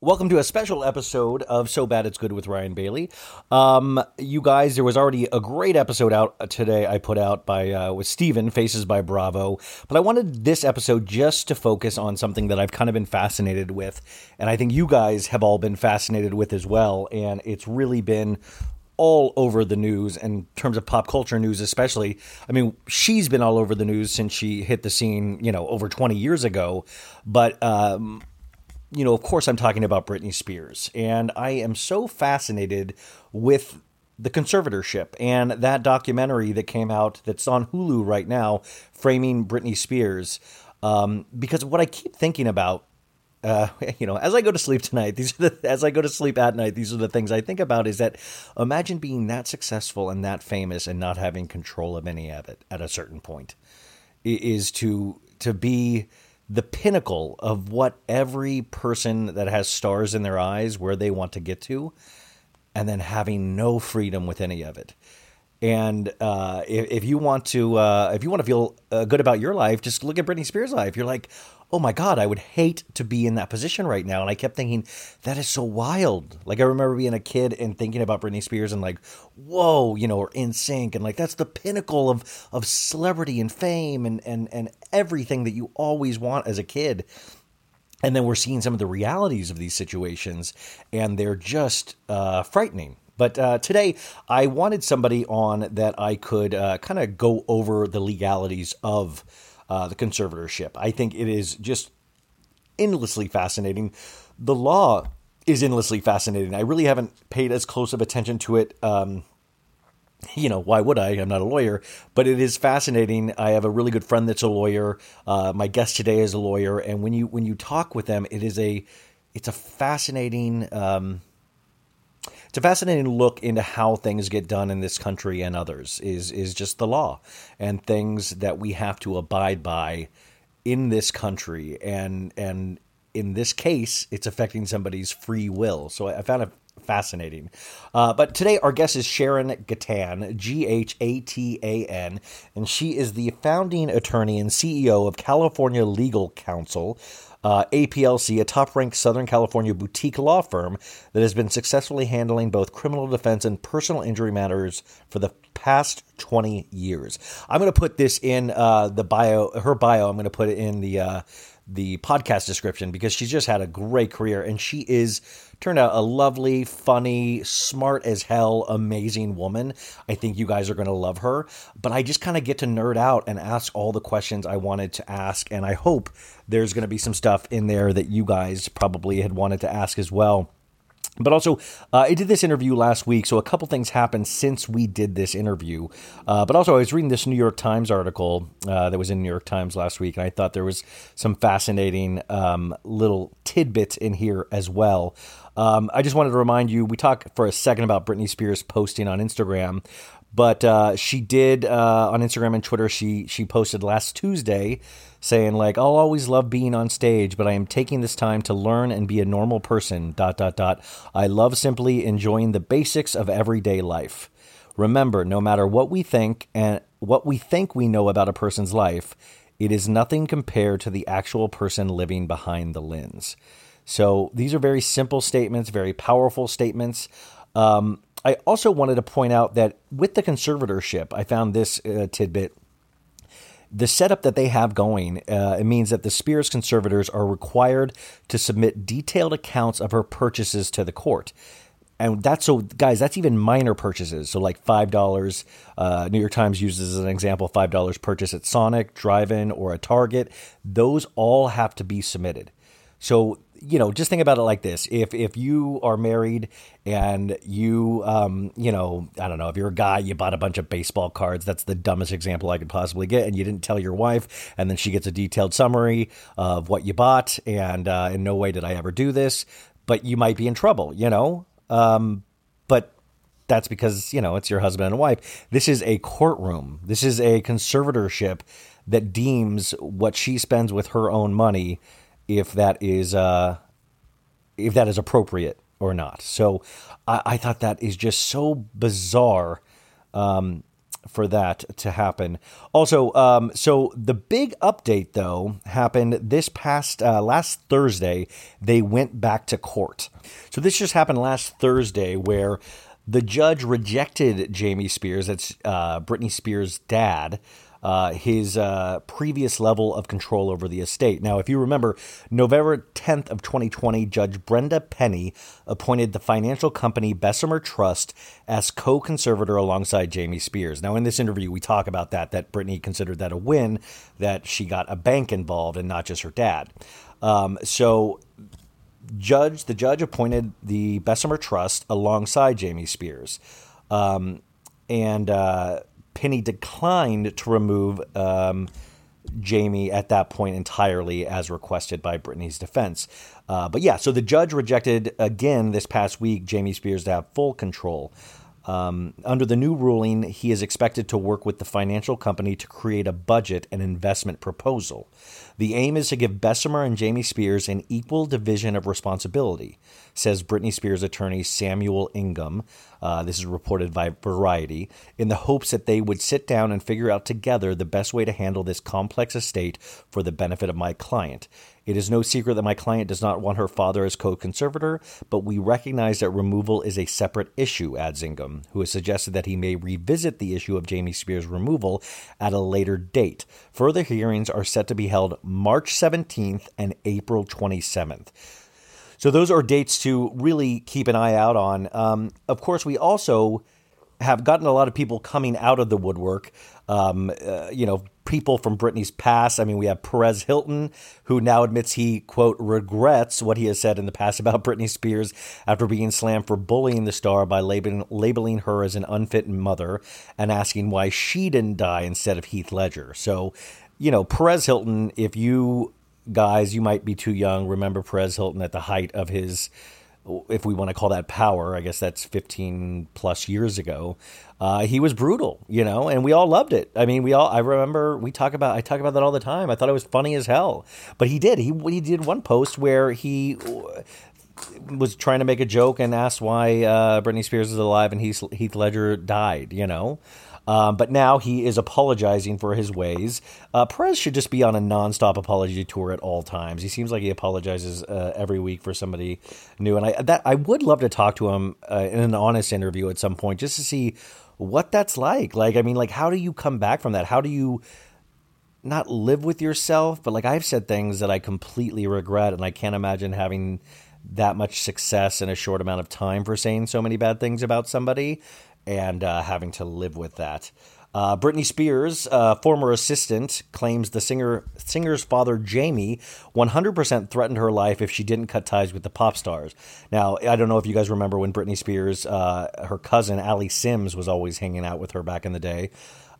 Welcome to a special episode of So Bad It's Good with Ryan Bailey. Um, you guys, there was already a great episode out today. I put out by uh, with Steven, Faces by Bravo, but I wanted this episode just to focus on something that I've kind of been fascinated with, and I think you guys have all been fascinated with as well. And it's really been all over the news in terms of pop culture news, especially. I mean, she's been all over the news since she hit the scene, you know, over 20 years ago. But um, you know, of course, I'm talking about Britney Spears, and I am so fascinated with the conservatorship and that documentary that came out that's on Hulu right now, framing Britney Spears. Um, because what I keep thinking about, uh, you know, as I go to sleep tonight, these are the, as I go to sleep at night, these are the things I think about. Is that imagine being that successful and that famous and not having control of any of it at a certain point, is to to be the pinnacle of what every person that has stars in their eyes where they want to get to and then having no freedom with any of it and uh, if, if, you want to uh, if you want to feel uh, good about your life just look at britney spears life you're like oh my God, I would hate to be in that position right now. And I kept thinking, that is so wild. Like, I remember being a kid and thinking about Britney Spears and like, whoa, you know, or NSYNC. And like, that's the pinnacle of, of celebrity and fame and, and, and everything that you always want as a kid. And then we're seeing some of the realities of these situations, and they're just uh, frightening. But uh, today, I wanted somebody on that I could uh, kind of go over the legalities of uh, the conservatorship. I think it is just endlessly fascinating. The law is endlessly fascinating. I really haven't paid as close of attention to it. Um, you know, why would I? I'm not a lawyer, but it is fascinating. I have a really good friend that's a lawyer. Uh, my guest today is a lawyer, and when you when you talk with them, it is a it's a fascinating. Um, it's a fascinating look into how things get done in this country and others is is just the law and things that we have to abide by in this country. And and in this case it's affecting somebody's free will. So i found it fascinating. Uh, but today our guest is sharon ghatan g-h-a-t-a-n and she is the founding attorney and ceo of california legal counsel uh, APLC, a top ranked Southern California boutique law firm that has been successfully handling both criminal defense and personal injury matters for the past 20 years. I'm going to put this in uh, the bio, her bio, I'm going to put it in the. Uh, the podcast description because she's just had a great career and she is turned out a lovely, funny, smart as hell, amazing woman. I think you guys are going to love her. But I just kind of get to nerd out and ask all the questions I wanted to ask. And I hope there's going to be some stuff in there that you guys probably had wanted to ask as well. But also, uh, I did this interview last week, so a couple things happened since we did this interview. Uh, but also, I was reading this New York Times article uh, that was in New York Times last week, and I thought there was some fascinating um, little tidbits in here as well. Um, I just wanted to remind you we talked for a second about Britney Spears posting on Instagram, but uh, she did uh, on Instagram and Twitter. She she posted last Tuesday saying like I'll always love being on stage, but I am taking this time to learn and be a normal person. Dot dot dot. I love simply enjoying the basics of everyday life. Remember, no matter what we think and what we think we know about a person's life, it is nothing compared to the actual person living behind the lens. So these are very simple statements, very powerful statements. Um, I also wanted to point out that with the conservatorship, I found this uh, tidbit. The setup that they have going, uh, it means that the Spears conservators are required to submit detailed accounts of her purchases to the court. And that's so guys that's even minor purchases. So like five dollars uh, new york times uses as an example five dollars purchase at sonic drive-in or a target. Those all have to be submitted. So you know just think about it like this if if you are married and you um you know i don't know if you're a guy you bought a bunch of baseball cards that's the dumbest example i could possibly get and you didn't tell your wife and then she gets a detailed summary of what you bought and uh, in no way did i ever do this but you might be in trouble you know um, but that's because, you know, it's your husband and wife. This is a courtroom. This is a conservatorship that deems what she spends with her own money if that is uh, if that is appropriate or not. So I, I thought that is just so bizarre. Um, for that to happen. Also, um, so the big update though happened this past uh, last Thursday. They went back to court. So this just happened last Thursday, where the judge rejected Jamie Spears. That's uh, Britney Spears' dad uh, his uh, previous level of control over the estate. Now, if you remember, November 10th of 2020, Judge Brenda Penny appointed the financial company Bessemer Trust as co-conservator alongside Jamie Spears. Now, in this interview, we talk about that, that Britney considered that a win, that she got a bank involved and not just her dad. Um, so judge the judge appointed the Bessemer Trust alongside Jamie Spears. Um, and uh, Penny declined to remove um, Jamie at that point entirely, as requested by Britney's defense. Uh, but yeah, so the judge rejected again this past week Jamie Spears to have full control. Um, under the new ruling, he is expected to work with the financial company to create a budget and investment proposal. The aim is to give Bessemer and Jamie Spears an equal division of responsibility, says Britney Spears attorney Samuel Ingham. Uh, this is reported by Variety, in the hopes that they would sit down and figure out together the best way to handle this complex estate for the benefit of my client. It is no secret that my client does not want her father as co conservator, but we recognize that removal is a separate issue, adds Ingham, who has suggested that he may revisit the issue of Jamie Spears' removal at a later date. Further hearings are set to be held March 17th and April 27th. So those are dates to really keep an eye out on. Um, of course, we also have gotten a lot of people coming out of the woodwork. Um, uh, you know, people from Britney's past. I mean, we have Perez Hilton, who now admits he, quote, regrets what he has said in the past about Britney Spears after being slammed for bullying the star by labeling, labeling her as an unfit mother and asking why she didn't die instead of Heath Ledger. So, you know, Perez Hilton, if you guys, you might be too young. Remember Perez Hilton at the height of his, if we want to call that power, I guess that's 15 plus years ago. Uh, he was brutal, you know, and we all loved it. I mean, we all, I remember we talk about, I talk about that all the time. I thought it was funny as hell, but he did. He, he did one post where he was trying to make a joke and asked why uh, Britney Spears is alive and Heath, Heath Ledger died, you know. Um, but now he is apologizing for his ways. Uh, Perez should just be on a nonstop apology tour at all times. He seems like he apologizes uh, every week for somebody new, and I that I would love to talk to him uh, in an honest interview at some point just to see what that's like. Like, I mean, like how do you come back from that? How do you not live with yourself? But like I've said things that I completely regret, and I can't imagine having that much success in a short amount of time for saying so many bad things about somebody and uh, having to live with that. Uh, Britney Spears, uh, former assistant, claims the singer singer's father Jamie 100% threatened her life if she didn't cut ties with the pop stars. Now, I don't know if you guys remember when Britney Spears, uh, her cousin Alli Sims, was always hanging out with her back in the day.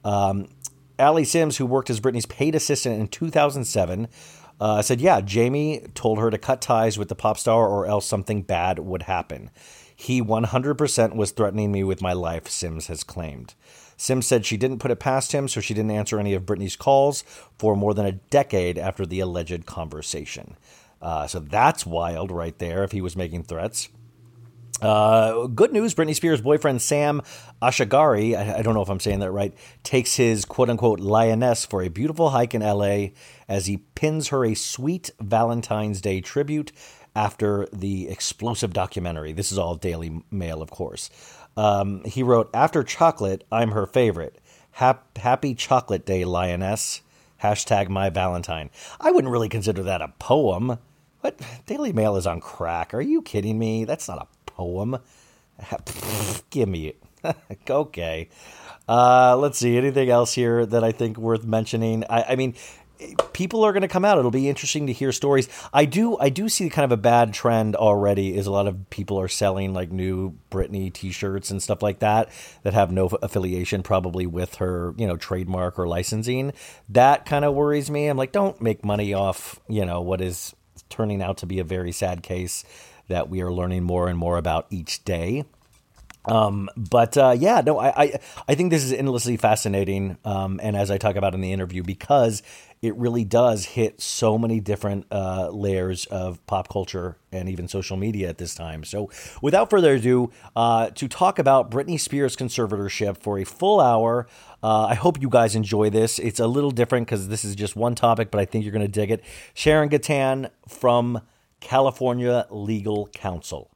Um, Alli Sims, who worked as Britney's paid assistant in 2007, uh, said, "Yeah, Jamie told her to cut ties with the pop star, or else something bad would happen." He 100% was threatening me with my life, Sims has claimed. Sims said she didn't put it past him, so she didn't answer any of Britney's calls for more than a decade after the alleged conversation. Uh, so that's wild right there if he was making threats. Uh, good news Britney Spears' boyfriend Sam Asghari, I, I, don't know if I'm saying that right, takes his quote unquote lioness for a beautiful hike in LA as he pins her a sweet Valentine's Day tribute after the explosive documentary. This is all Daily Mail, of course. Um, he wrote, After chocolate, I'm her favorite. Hap- happy Chocolate Day, Lioness. Hashtag my Valentine. I wouldn't really consider that a poem. What? Daily Mail is on crack. Are you kidding me? That's not a poem. Give me it. okay. Uh, let's see. Anything else here that I think worth mentioning? I, I mean, people are going to come out. It'll be interesting to hear stories. I do I do see kind of a bad trend already. Is a lot of people are selling like new Britney T-shirts and stuff like that that have no affiliation probably with her you know trademark or licensing. That kind of worries me. I'm like, don't make money off you know what is turning out to be a very sad case that we are learning more and more about each day. Um, but uh, yeah, no, I, I, I think this is endlessly fascinating. Um, and as I talk about in the interview, because it really does hit so many different uh, layers of pop culture and even social media at this time. So, without further ado, uh, to talk about Britney Spears' conservatorship for a full hour, uh, I hope you guys enjoy this. It's a little different because this is just one topic, but I think you're going to dig it. Sharon Ghatan from California Legal Counsel.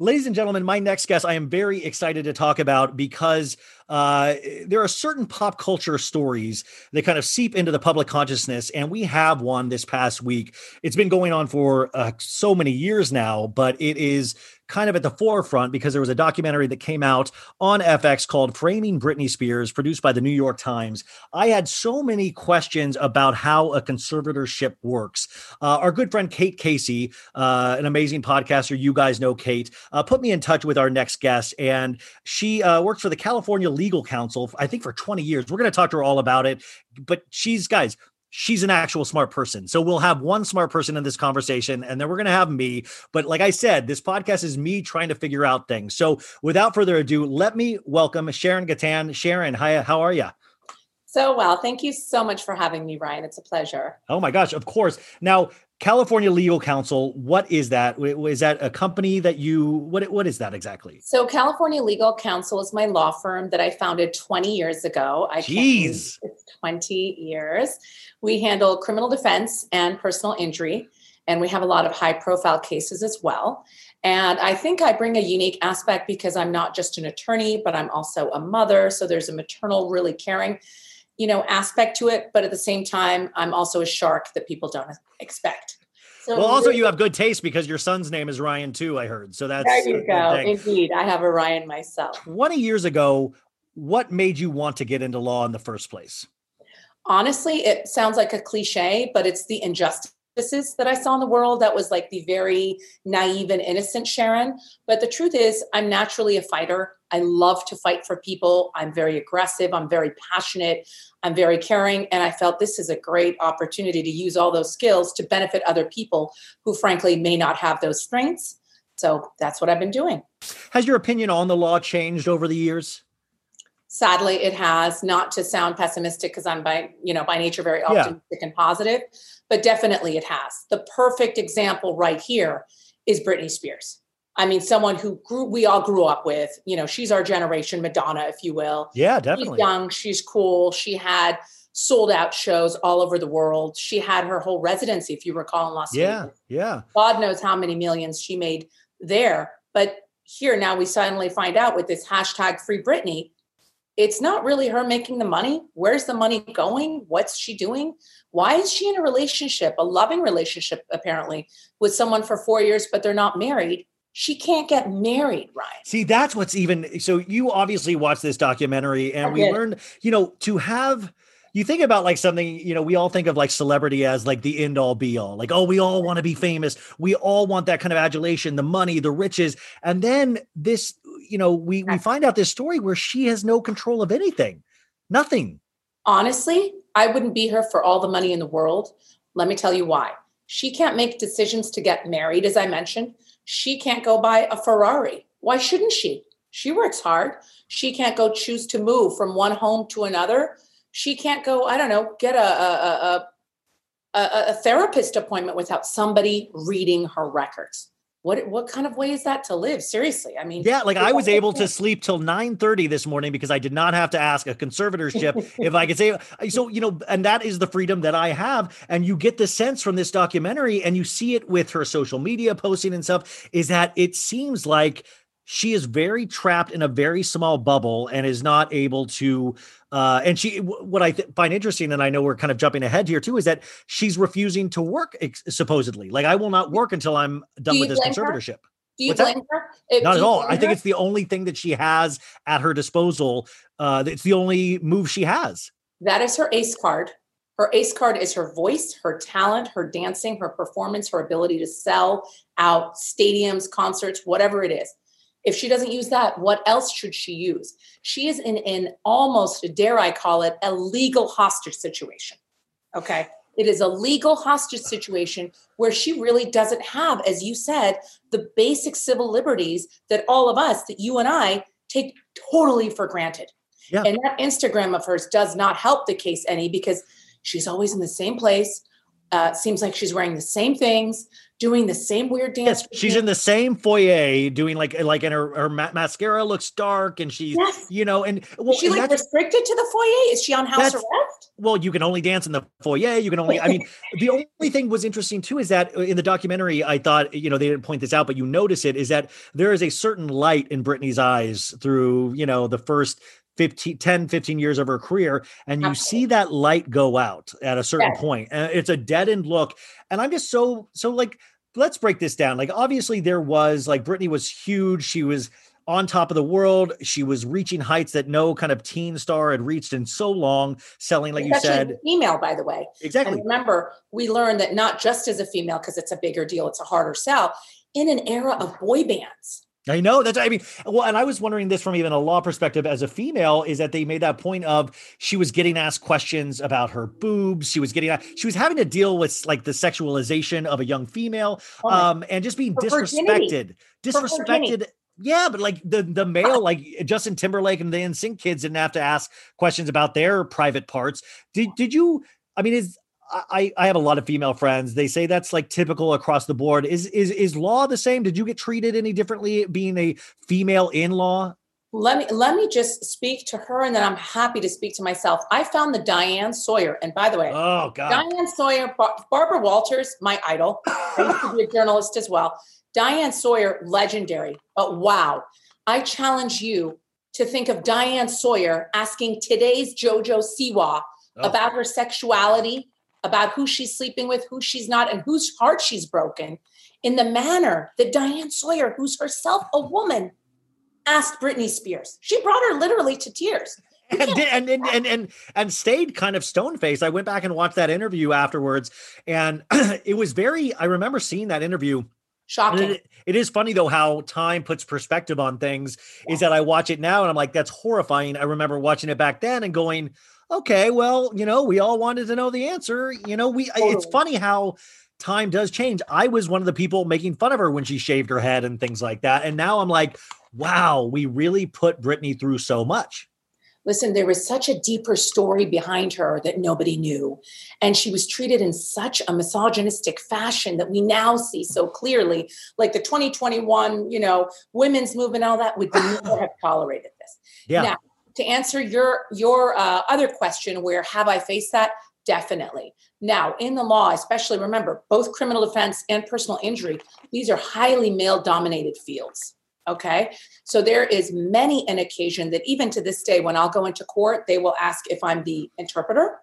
Ladies and gentlemen, my next guest I am very excited to talk about because uh, there are certain pop culture stories that kind of seep into the public consciousness, and we have one this past week. It's been going on for uh, so many years now, but it is kind of at the forefront because there was a documentary that came out on FX called Framing Britney Spears, produced by the New York Times. I had so many questions about how a conservatorship works. Uh, our good friend Kate Casey, uh, an amazing podcaster, you guys know Kate, uh, put me in touch with our next guest, and she uh, works for the California Legal Counsel, I think for 20 years. We're going to talk to her all about it. But she's, guys, she's an actual smart person. So we'll have one smart person in this conversation and then we're going to have me. But like I said, this podcast is me trying to figure out things. So without further ado, let me welcome Sharon Ghatan. Sharon, hi, how are you? So well. Thank you so much for having me, Ryan. It's a pleasure. Oh my gosh, of course. Now, California Legal Counsel, what is that? Is that a company that you what what is that exactly? So California Legal Counsel is my law firm that I founded 20 years ago. I Jeez. 20 years. We handle criminal defense and personal injury and we have a lot of high profile cases as well. And I think I bring a unique aspect because I'm not just an attorney, but I'm also a mother, so there's a maternal really caring you know aspect to it but at the same time i'm also a shark that people don't expect. So well also you have good taste because your son's name is ryan too i heard. So that's there you go. indeed i have a ryan myself. 20 years ago what made you want to get into law in the first place? Honestly it sounds like a cliche but it's the injustice that I saw in the world that was like the very naive and innocent Sharon. But the truth is, I'm naturally a fighter. I love to fight for people. I'm very aggressive. I'm very passionate. I'm very caring. And I felt this is a great opportunity to use all those skills to benefit other people who, frankly, may not have those strengths. So that's what I've been doing. Has your opinion on the law changed over the years? Sadly, it has. Not to sound pessimistic, because I'm by you know by nature very optimistic yeah. and positive, but definitely it has. The perfect example right here is Britney Spears. I mean, someone who grew, we all grew up with, you know, she's our generation, Madonna, if you will. Yeah, definitely. She's young, she's cool. She had sold out shows all over the world. She had her whole residency, if you recall, in Las yeah, Vegas. Yeah, yeah. God knows how many millions she made there. But here now we suddenly find out with this hashtag free Britney, it's not really her making the money. Where's the money going? What's she doing? Why is she in a relationship, a loving relationship, apparently, with someone for four years, but they're not married? She can't get married, Ryan. See, that's what's even so. You obviously watched this documentary, and we learned, you know, to have you think about like something, you know, we all think of like celebrity as like the end all be all. Like, oh, we all want to be famous. We all want that kind of adulation, the money, the riches. And then this, you know, we we find out this story where she has no control of anything. Nothing. Honestly, I wouldn't be her for all the money in the world. Let me tell you why. She can't make decisions to get married, as I mentioned. She can't go buy a Ferrari. Why shouldn't she? She works hard. She can't go choose to move from one home to another. She can't go, I don't know, get a, a, a, a, a therapist appointment without somebody reading her records. What what kind of way is that to live? Seriously i mean yeah like i was able to sleep till 9 30 this morning because i did not have to ask a conservatorship if i could say so you know and that is the freedom that i have and you get the sense from this documentary and you see it with her social media posting and stuff is that it seems like she is very trapped in a very small bubble and is not able to uh, and she what i th- find interesting and i know we're kind of jumping ahead here too is that she's refusing to work ex- supposedly like i will not work until i'm done with this conservatorship her? Do you What's blame that? her? If, Not at all. I think her? it's the only thing that she has at her disposal. Uh, it's the only move she has. That is her ace card. Her ace card is her voice, her talent, her dancing, her performance, her ability to sell out stadiums, concerts, whatever it is. If she doesn't use that, what else should she use? She is in an almost, dare I call it, a legal hostage situation. Okay. It is a legal hostage situation where she really doesn't have, as you said, the basic civil liberties that all of us, that you and I take totally for granted. Yeah. And that Instagram of hers does not help the case any because she's always in the same place. Uh, seems like she's wearing the same things doing the same weird dance. Yes, she's in the same foyer doing like like and her, her ma- mascara looks dark and she's yes. you know and well is she like restricted to the foyer? Is she on house arrest? Well, you can only dance in the foyer. You can only I mean the only thing was interesting too is that uh, in the documentary I thought you know they didn't point this out but you notice it is that there is a certain light in Britney's eyes through you know the first 15 10 15 years of her career and you Absolutely. see that light go out at a certain yes. point and it's a dead end look and i'm just so so like let's break this down like obviously there was like Britney was huge she was on top of the world she was reaching heights that no kind of teen star had reached in so long selling like you said female by the way exactly and remember we learned that not just as a female because it's a bigger deal it's a harder sell in an era of boy bands I know that's I mean well and I was wondering this from even a law perspective as a female is that they made that point of she was getting asked questions about her boobs she was getting she was having to deal with like the sexualization of a young female oh um and just being disrespected disrespected yeah, but like the the male, like Justin Timberlake and the NSYNC kids didn't have to ask questions about their private parts. Did did you? I mean, is I, I have a lot of female friends. They say that's like typical across the board. Is is is law the same? Did you get treated any differently being a female in law? Let me let me just speak to her, and then I'm happy to speak to myself. I found the Diane Sawyer, and by the way, oh god, Diane Sawyer, Bar- Barbara Walters, my idol. I used to be a journalist as well. Diane Sawyer, legendary, but wow, I challenge you to think of Diane Sawyer asking today's JoJo Siwa oh. about her sexuality about who she's sleeping with, who she's not, and whose heart she's broken in the manner that Diane Sawyer, who's herself a woman, asked Britney Spears. She brought her literally to tears. And, and, and and and and stayed kind of stone faced. I went back and watched that interview afterwards, and it was very. I remember seeing that interview. Shocking. It, it is funny though how time puts perspective on things. Yeah. Is that I watch it now and I'm like, that's horrifying. I remember watching it back then and going, okay, well, you know, we all wanted to know the answer. You know, we totally. it's funny how time does change. I was one of the people making fun of her when she shaved her head and things like that. And now I'm like, wow, we really put Britney through so much. Listen, there was such a deeper story behind her that nobody knew. And she was treated in such a misogynistic fashion that we now see so clearly. Like the 2021, you know, women's movement, all that would never have tolerated this. Yeah. Now, to answer your your uh, other question where have i faced that? Definitely. Now in the law especially remember both criminal defense and personal injury these are highly male dominated fields okay? So there is many an occasion that even to this day when i'll go into court they will ask if i'm the interpreter.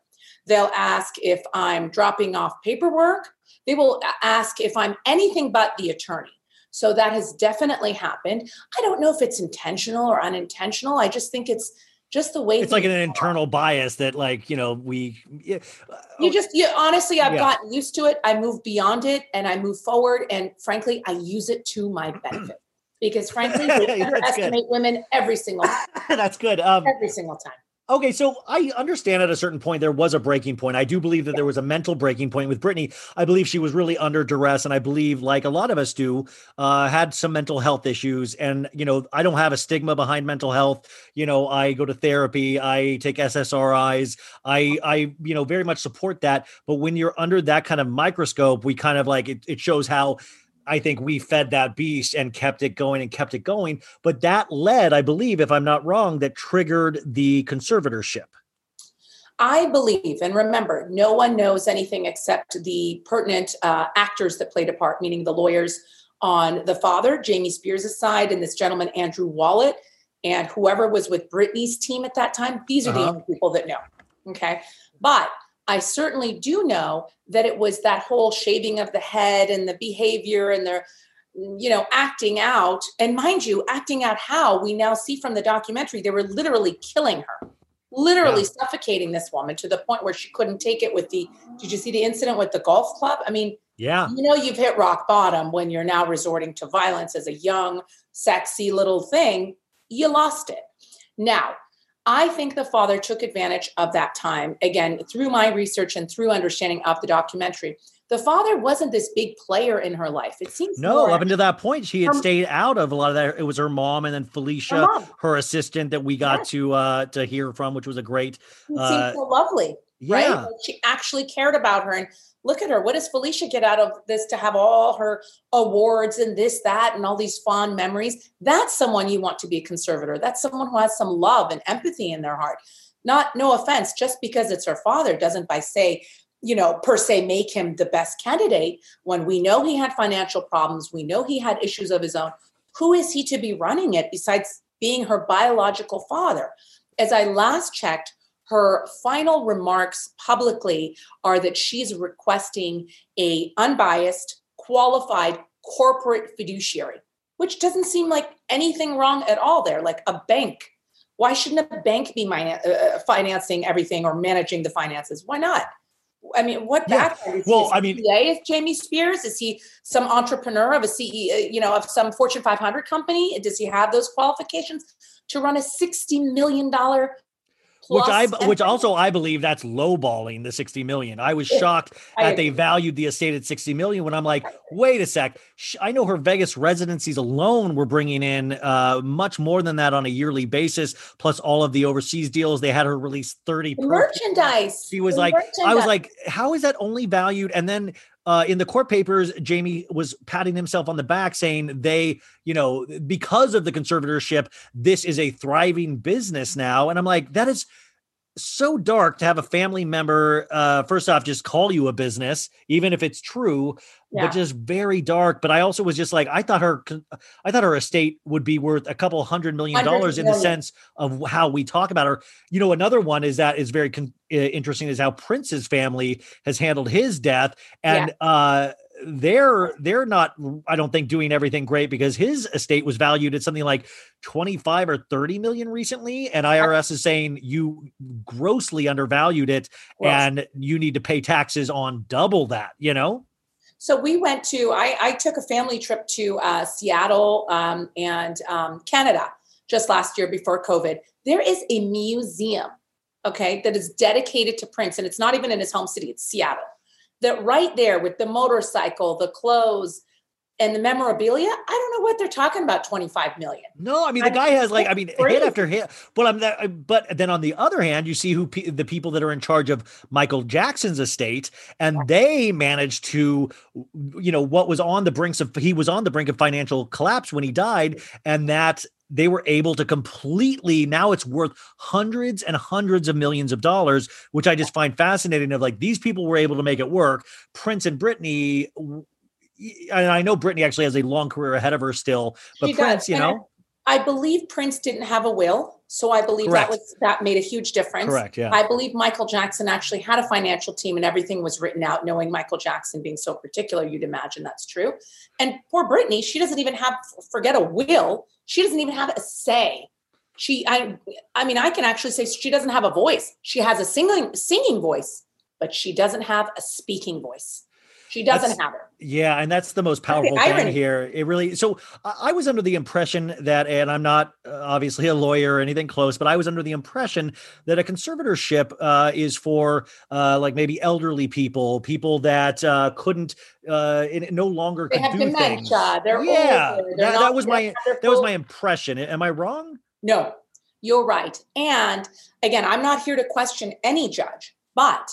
They'll ask if i'm dropping off paperwork. They will ask if i'm anything but the attorney so that has definitely happened. I don't know if it's intentional or unintentional. I just think it's just the way it's like an are. internal bias that like you know we yeah. you just you honestly i've yeah. gotten used to it i move beyond it and i move forward and frankly i use it to my benefit because frankly we underestimate women every single time that's good um, every single time Okay, so I understand at a certain point there was a breaking point. I do believe that there was a mental breaking point with Britney. I believe she was really under duress, and I believe, like a lot of us do, uh, had some mental health issues. And you know, I don't have a stigma behind mental health. You know, I go to therapy, I take SSRIs, I, I, you know, very much support that. But when you're under that kind of microscope, we kind of like it, it shows how I think we fed that beast and kept it going and kept it going. But that led, I believe, if I'm not wrong, that triggered the conservatorship. I believe, and remember, no one knows anything except the pertinent uh, actors that played a part, meaning the lawyers on the father, Jamie Spears' side, and this gentleman, Andrew Wallet, and whoever was with Britney's team at that time. These are uh-huh. the only people that know. Okay. But I certainly do know that it was that whole shaving of the head and the behavior and their, you know, acting out. And mind you, acting out how we now see from the documentary, they were literally killing her. Literally yeah. suffocating this woman to the point where she couldn't take it with the did you see the incident with the golf club? I mean yeah. you know you've hit rock bottom when you're now resorting to violence as a young sexy little thing. You lost it. Now i think the father took advantage of that time again through my research and through understanding of the documentary the father wasn't this big player in her life. It seems no. Up until that point, she had her, stayed out of a lot of that. It was her mom and then Felicia, her, her assistant, that we got yes. to uh to hear from, which was a great. Uh, so lovely, yeah. right? Like she actually cared about her, and look at her. What does Felicia get out of this to have all her awards and this, that, and all these fond memories? That's someone you want to be a conservator. That's someone who has some love and empathy in their heart. Not, no offense, just because it's her father doesn't by say you know, per se make him the best candidate when we know he had financial problems, we know he had issues of his own. Who is he to be running it besides being her biological father? As I last checked, her final remarks publicly are that she's requesting a unbiased, qualified corporate fiduciary, which doesn't seem like anything wrong at all there, like a bank. Why shouldn't a bank be uh, financing everything or managing the finances? Why not? I mean, what yeah. background? Is well, I mean, is Jamie Spears? Is he some entrepreneur of a CEO, you know, of some Fortune 500 company? Does he have those qualifications to run a $60 million which I which also I believe that's lowballing the 60 million. I was shocked I that they valued the estate at 60 million when I'm like, wait a sec. I know her Vegas residencies alone were bringing in uh, much more than that on a yearly basis, plus all of the overseas deals. They had her release 30 merchandise. She was like, I was like, how is that only valued? And then uh, in the court papers, Jamie was patting himself on the back, saying they, you know, because of the conservatorship, this is a thriving business now. And I'm like, that is so dark to have a family member uh first off just call you a business even if it's true yeah. but just very dark but i also was just like i thought her i thought her estate would be worth a couple hundred million dollars in the sense of how we talk about her you know another one is that is very con- interesting is how prince's family has handled his death and yeah. uh they're they're not i don't think doing everything great because his estate was valued at something like 25 or 30 million recently and irs is saying you grossly undervalued it and you need to pay taxes on double that you know? So we went to i, I took a family trip to uh, seattle um, and um, canada just last year before covid. There is a museum okay that is dedicated to prince and it's not even in his home city it's seattle that right there with the motorcycle, the clothes, and the memorabilia, I don't know what they're talking about. Twenty five million. No, I mean the guy has like I mean crazy. hit after hit. But I'm that. But then on the other hand, you see who the people that are in charge of Michael Jackson's estate, and they managed to, you know, what was on the brinks of he was on the brink of financial collapse when he died, and that they were able to completely now it's worth hundreds and hundreds of millions of dollars which i just find fascinating of like these people were able to make it work prince and britney and i know britney actually has a long career ahead of her still but she prince does. you know I believe Prince didn't have a will, so I believe Correct. that was that made a huge difference. Correct. Yeah. I believe Michael Jackson actually had a financial team, and everything was written out. Knowing Michael Jackson being so particular, you'd imagine that's true. And poor Britney, she doesn't even have forget a will. She doesn't even have a say. She, I, I mean, I can actually say she doesn't have a voice. She has a singing singing voice, but she doesn't have a speaking voice. She doesn't that's, have her. Yeah, and that's the most powerful thing here. It really. So I was under the impression that, and I'm not uh, obviously a lawyer or anything close, but I was under the impression that a conservatorship uh, is for uh, like maybe elderly people, people that uh, couldn't, uh, no longer they could do dementia. things. They're yeah, They're that, that was my that was my impression. Am I wrong? No, you're right. And again, I'm not here to question any judge, but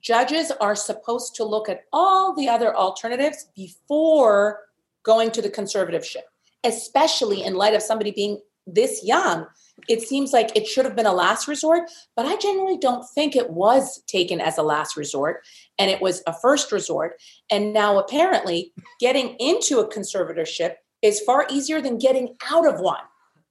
judges are supposed to look at all the other alternatives before going to the conservatorship, especially in light of somebody being this young. It seems like it should have been a last resort, but I generally don't think it was taken as a last resort and it was a first resort. And now apparently getting into a conservatorship is far easier than getting out of one.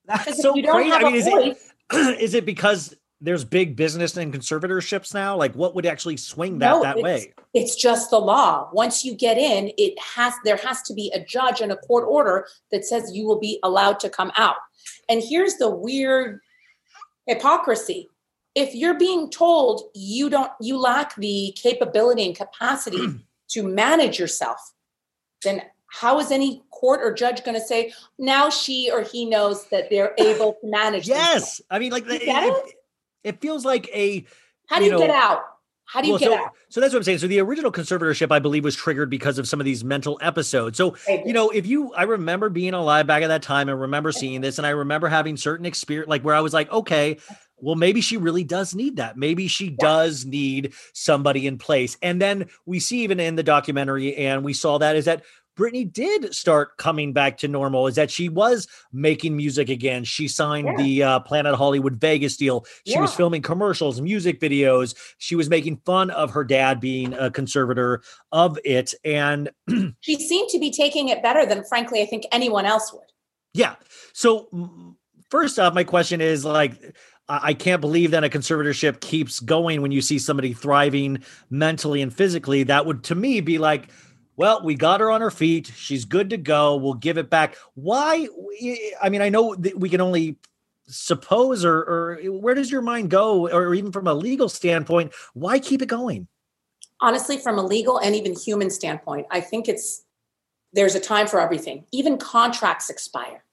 That's so crazy. I mean, is it, is it because there's big business and conservatorships now? Like what would actually swing that no, that it's, way? It's just the law. Once you get in, it has there has to be a judge and a court order that says you will be allowed to come out. And here's the weird hypocrisy. If you're being told you don't you lack the capability and capacity to manage yourself, then how is any court or judge going to say now she or he knows that they're able to manage yes themselves? i mean like it, it, it, feels like a how do you, you know, get out how do you well, get so, out? So that's what I'm saying. So the original conservatorship, I believe, was triggered because of some of these mental episodes. So, you know, if you, I remember being alive back at that time and remember seeing this, and I remember having certain experience, like where I was like, okay, well, maybe she really does need that. Maybe she yeah. does need somebody in place. And then we see even in the documentary, and we saw that is that Britney did start coming back to normal is that she was making music again. She signed yeah. the uh, Planet Hollywood Vegas deal. She yeah. was filming commercials, music videos. She was making fun of her dad being a conservator of it. And she seemed to be taking it better than, frankly, I think anyone else would. Yeah. So, first off, my question is like, I can't believe that a conservatorship keeps going when you see somebody thriving mentally and physically. That would, to me, be like, well, we got her on her feet. She's good to go. We'll give it back. Why? I mean, I know that we can only suppose, or, or where does your mind go, or even from a legal standpoint, why keep it going? Honestly, from a legal and even human standpoint, I think it's there's a time for everything. Even contracts expire.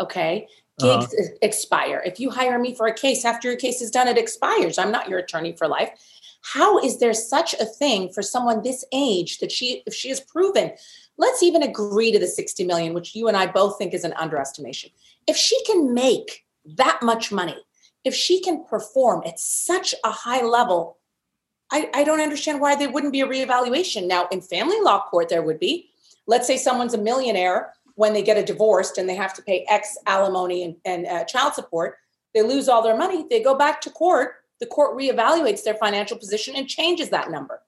Okay. Gigs uh-huh. expire. If you hire me for a case after your case is done, it expires. I'm not your attorney for life. How is there such a thing for someone this age that she, if she is proven, let's even agree to the 60 million, which you and I both think is an underestimation. If she can make that much money, if she can perform at such a high level, I, I don't understand why there wouldn't be a reevaluation. Now, in family law court, there would be. Let's say someone's a millionaire when they get a divorced and they have to pay X alimony and, and uh, child support. They lose all their money. They go back to court the court reevaluates their financial position and changes that number.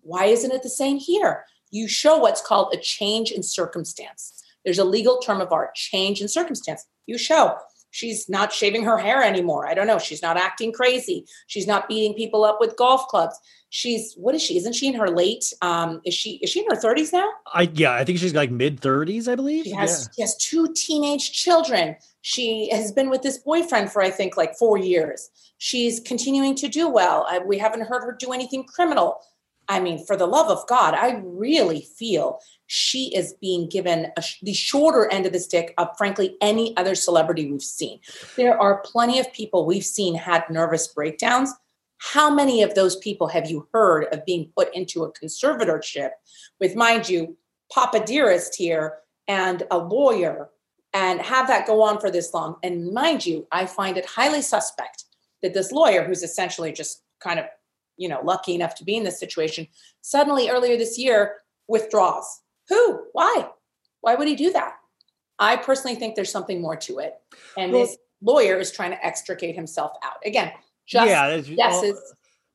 Why isn't it the same here? You show what's called a change in circumstance. There's a legal term of art, change in circumstance. You show she's not shaving her hair anymore. I don't know. She's not acting crazy. She's not beating people up with golf clubs. She's what is she? Isn't she in her late? Um, is she is she in her 30s now? I yeah, I think she's like mid 30s, I believe. She has yeah. she has two teenage children. She has been with this boyfriend for I think like four years. She's continuing to do well. I, we haven't heard her do anything criminal. I mean, for the love of God, I really feel she is being given a, the shorter end of the stick of, frankly, any other celebrity we've seen. There are plenty of people we've seen had nervous breakdowns. How many of those people have you heard of being put into a conservatorship with, mind you, Papa Dearest here and a lawyer and have that go on for this long? And mind you, I find it highly suspect that this lawyer, who's essentially just kind of you know lucky enough to be in this situation suddenly earlier this year withdraws who why why would he do that i personally think there's something more to it and well, this lawyer is trying to extricate himself out again just yeah, guesses well,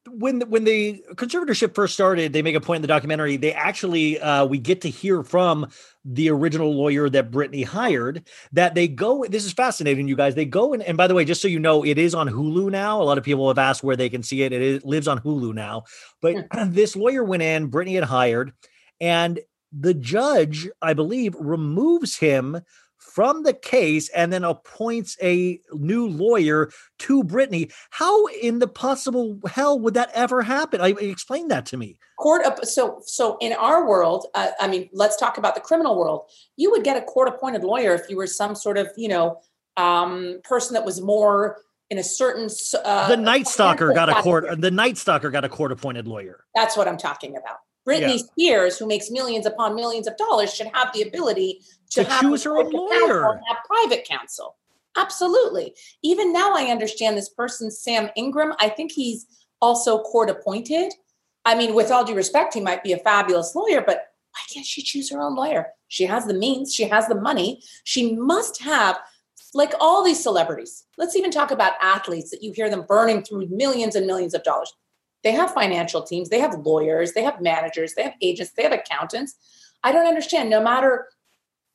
when the, when the conservatorship first started, they make a point in the documentary. They actually uh, we get to hear from the original lawyer that Britney hired. That they go. This is fascinating, you guys. They go and, and by the way, just so you know, it is on Hulu now. A lot of people have asked where they can see it. It is, lives on Hulu now. But this lawyer went in. Britney had hired, and the judge, I believe, removes him from the case and then appoints a new lawyer to Britney. How in the possible hell would that ever happen? I explain that to me. Court so so in our world, uh, I mean, let's talk about the criminal world. You would get a court appointed lawyer if you were some sort of you know um, person that was more in a certain uh, the night stalker got a court the night stalker got a court appointed lawyer that's what i'm talking about Britney yeah. Spears, who makes millions upon millions of dollars, should have the ability to, to choose her own lawyer, have private counsel. Absolutely. Even now, I understand this person, Sam Ingham. I think he's also court appointed. I mean, with all due respect, he might be a fabulous lawyer, but Why can't she choose her own lawyer? She has the means, she has the money. She must have, like all these celebrities. Let's even talk about athletes that you hear them burning through millions and millions of dollars. They have financial teams, they have lawyers, they have managers, they have agents, they have accountants. I don't understand. No matter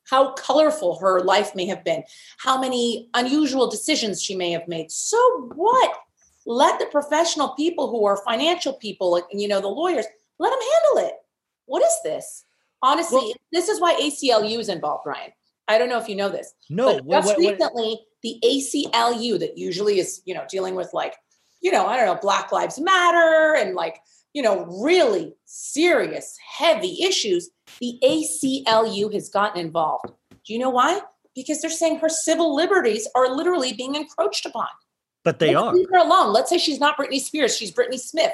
how colorful her life may have been, how many unusual decisions she may have made. So what? Let the professional people who are financial people, like you know, the lawyers, let them handle it. What is this? Honestly, well, this is why ACLU is involved, Ryan. I don't know if you know this. No, but just what, what, recently, the ACLU that usually is, you know, dealing with like, you know, I don't know, Black Lives Matter and like, you know, really serious, heavy issues the ACLU has gotten involved. Do you know why? Because they're saying her civil liberties are literally being encroached upon. But they Let's are. Leave her alone. Let's say she's not Britney Spears, she's Britney Smith.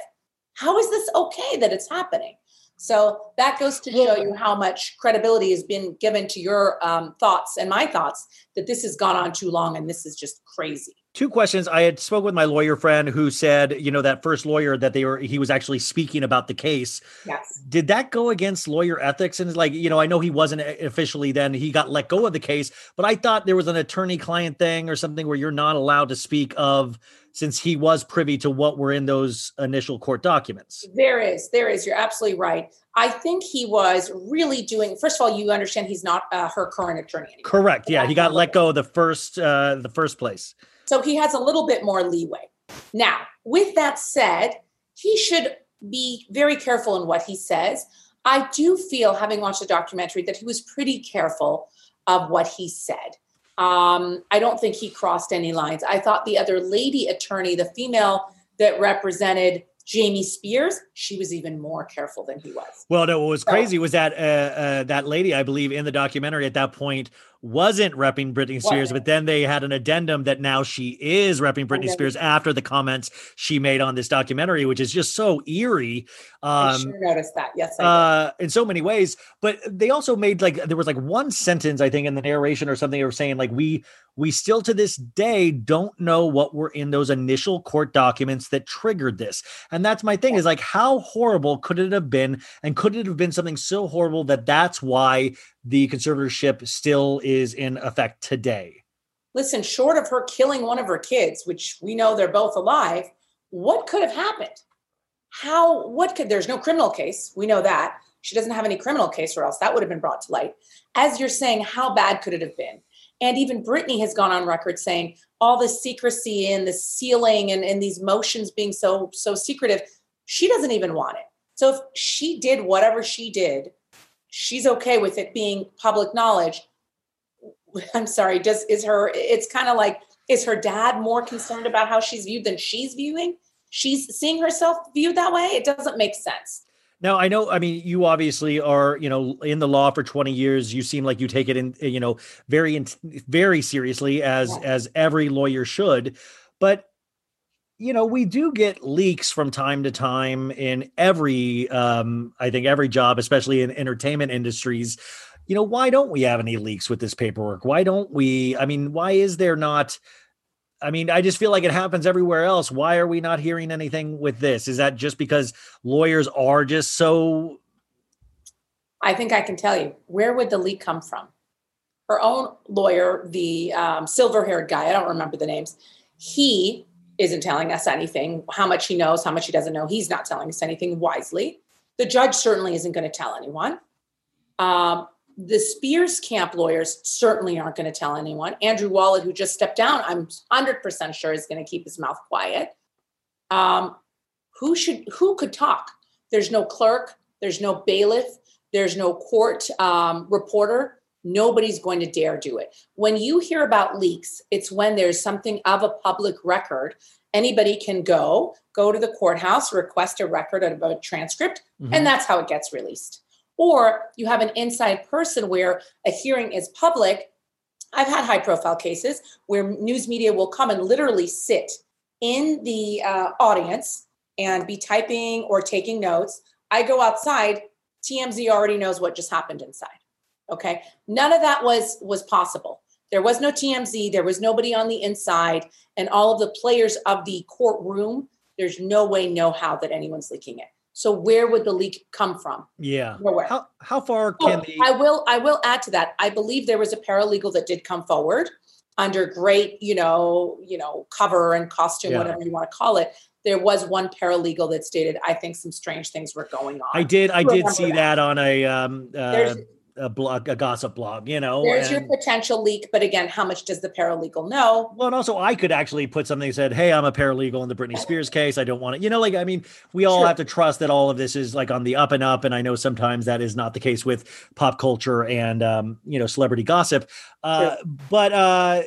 How is this okay that it's happening? So that goes to show you how much credibility has been given to your um, thoughts and my thoughts that this has gone on too long and this is just crazy. Two questions. I had spoke with my lawyer friend who said you know that first lawyer that they were he was actually speaking about the case. Yes. Did that go against lawyer ethics? And like you know i know he wasn't officially then he got let go of the case but i thought there was an attorney client thing or something where you're not allowed to speak of since he was privy to what were in those initial court documents there is there is you're absolutely right i think he was really doing first of all you understand he's not uh, her current attorney anymore. correct yeah he got let go the first uh the first place so he has a little bit more leeway. Now, with that said, he should be very careful in what he says. I do feel, having watched the documentary, that he was pretty careful of what he said. Um, I don't think he crossed any lines. I thought the other lady attorney, the female that represented Jamie Spears, she was even more careful than he was. Well, no, what was crazy was that uh, uh, that lady, I believe, in the documentary at that point wasn't repping Britney Spears, but then they had an addendum that now she is repping Britney Spears after the comments she made on this documentary, which is just so eerie. Um, I sure noticed that. Yes, uh, in so many ways. But they also made like there was like one sentence I think in the narration or something they were saying like we we still to this day don't know what were in those initial court documents that triggered this. And that's my thing yeah. is like how horrible could it have been, and could it have been something so horrible that that's why the conservatorship still is in effect today. Listen, short of her killing one of her kids, which we know they're both alive, what could have happened? How, what could, there's no criminal case. We know that. She doesn't have any criminal case, or else that would have been brought to light. As you're saying, how bad could it have been? And even Britney has gone on record saying all the secrecy and the sealing and, and these motions being so so secretive, she doesn't even want it. So if she did whatever she did she's okay with it being public knowledge. I'm sorry, does is her it's kind of like is her dad more concerned about how she's viewed than she's viewing? She's seeing herself viewed that way. It doesn't make sense. Now I know. I mean, you obviously are, you know, in the law for twenty years. You seem like you take it in, you know, very, very seriously, as yeah. as every lawyer should. But you know, we do get leaks from time to time in every, um, I think, every job, especially in entertainment industries. You know, why don't we have any leaks with this paperwork? Why don't we? I mean, why is there not? I mean, I just feel like it happens everywhere else. Why are we not hearing anything with this? Is that just because lawyers are just so? I think I can tell you. Where would the leak come from? Her own lawyer, the um, silver haired guy, I don't remember the names, he isn't telling us anything. How much he knows, how much he doesn't know, he's not telling us anything wisely. The judge certainly isn't going to tell anyone. Um, the Spears camp lawyers certainly aren't going to tell anyone. Andrew Wallet, who just stepped down, I'm 100% sure is going to keep his mouth quiet. Um, who should who could talk? There's no clerk, there's no bailiff, there's no court um, reporter nobody's going to dare do it. When you hear about leaks, it's when there's something of a public record. Anybody can go, go to the courthouse, request a record of a transcript, mm-hmm. and that's how it gets released. Or you have an inside person where a hearing is public. I've had high profile cases where news media will come and literally sit in the uh, audience and be typing or taking notes. I go outside, TMZ already knows what just happened inside. Okay. None of that was was possible. There was no TMZ, there was nobody on the inside, and all of the players of the courtroom, there's no way, no how that anyone's leaking it. So where would the leak come from? Yeah. Nowhere. How how far Oh, can the I will I will add to that. I believe there was a paralegal that did come forward under great, you know, you know, cover and costume, Yeah. whatever you want to call it. There was one paralegal that stated, I think some strange things were going on. I did I did see that. that on a um uh, a blog a gossip blog, you know. There's and- your potential leak, but again, how much does the paralegal know? Well, and also I could actually put something that said, "Hey, I'm a paralegal in the Britney Spears case. I don't want it." You know, like I mean, we all Sure. have to trust that all of this is like on the up and up, and I know sometimes that is not the case with pop culture and um, you know celebrity gossip. Uh, But uh,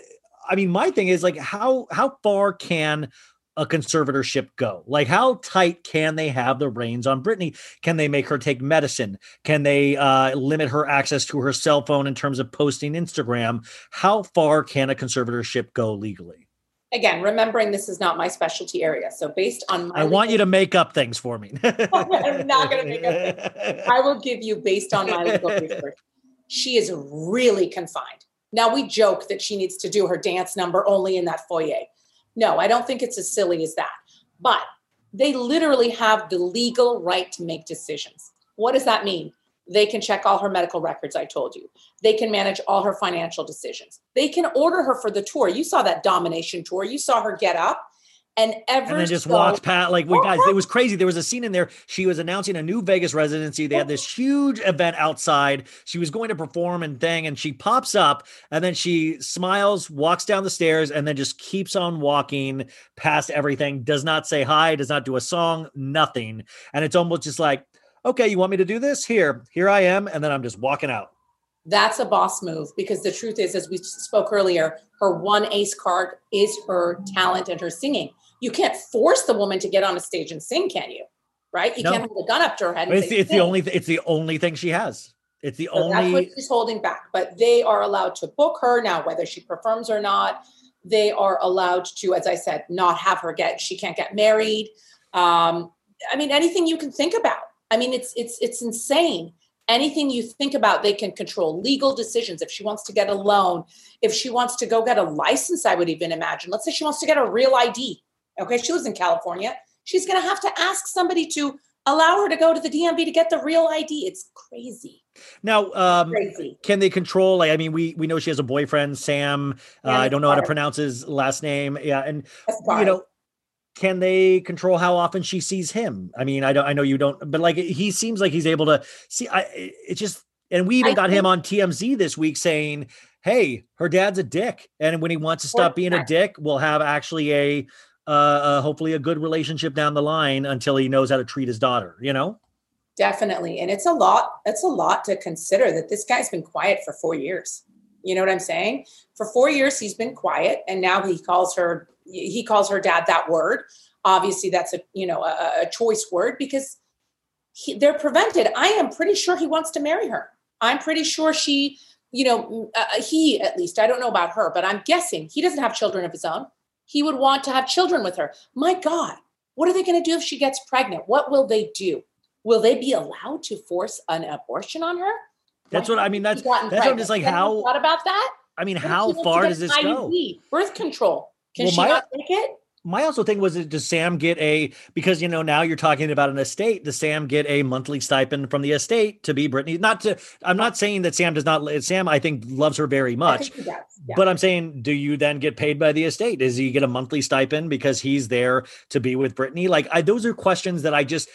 I mean, my thing is like, how how far can a conservatorship go? Like, how tight can they have the reins on Britney? Can they make her take medicine? Can they uh, limit her access to her cell phone in terms of posting Instagram? How far can a conservatorship go legally? Again, remembering this is not my specialty area. So based on my I want you to make up things for me. I'm not gonna make up I will give you based on my legal research. She is really confined. Now we joke that she needs to do her dance number only in that foyer. No, I don't think it's as silly as that. But they literally have the legal right to make decisions. What does that mean? They can check all her medical records, I told you. They can manage all her financial decisions. They can order her for the tour. You saw that domination tour. You saw her get up and ever and then just so- walks past like we oh, guys oh. it was crazy. There was a scene in there she was announcing a new vegas residency. They had this oh. huge event outside. She was going to perform and thing and she pops up and then she smiles walks down the stairs and then just keeps on walking past everything. Does not say hi does not do a song nothing. And it's almost just like okay you want me to do this? Here here i am and then i'm just walking out. That's a boss move because the truth is, as we spoke earlier, her one ace card is her talent and her singing. You can't force the woman to get on a stage and sing, can you? Right? You No. can't hold a gun up to her head. And it's, say, the- it's the only th- it's the only thing she has it's the So that's what she's holding back. But they are allowed to book her now, whether she performs or not. They are allowed to, as I said, not have her get. She can't get married. Um, I mean, anything you can think about. I mean, it's it's it's insane. Anything you think about, they can control legal decisions. If she wants to get a loan, if she wants to go get a license, I would even imagine. Let's say she wants to get a real ID. Okay, she lives in California. She's going to have to ask somebody to allow her to go to the DMV to get the real ID. It's crazy, now um crazy. can they control like i mean we we know she has a boyfriend sam. Uh, i don't know how to pronounce his last name. Yeah and you know can they control how often she sees him? I mean i don't i know you don't but like he seems like he's able to see i it's just and we even I got him on tmz this week saying hey her dad's a dick and when he wants to stop being a dick we'll have actually a uh, uh hopefully a good relationship down the line until he knows how to treat his daughter you know Definitely. And it's a lot, it's a lot to consider that this guy's been quiet for four years. You know what I'm saying? For four years, he's been quiet. And now he calls her, he calls her dad that word. Obviously, that's a, you know, a, a choice word because he, they're prevented. I am pretty sure he wants to marry her. I'm pretty sure she, you know, uh, he at least, I don't know about her, but I'm guessing he doesn't have children of his own. He would want to have children with her. My God, what are they going to do if she gets pregnant? What will they do? Will they be allowed to force an abortion on her? That's what I mean, that's- that's what I'm just like, anyone how- thought about that? i mean how she wants to far does this go IUD, Birth control. Can Well, she my- not take it? My also thing was uh, does sam get a because you know now you're talking about an estate does sam get a monthly stipend from the estate to be Britney not to i'm not saying that sam does not sam i think loves her very much does. Yeah. but i'm saying do you then get paid by the estate does he get a monthly stipend because he's there to be with Britney like I, those are questions that i just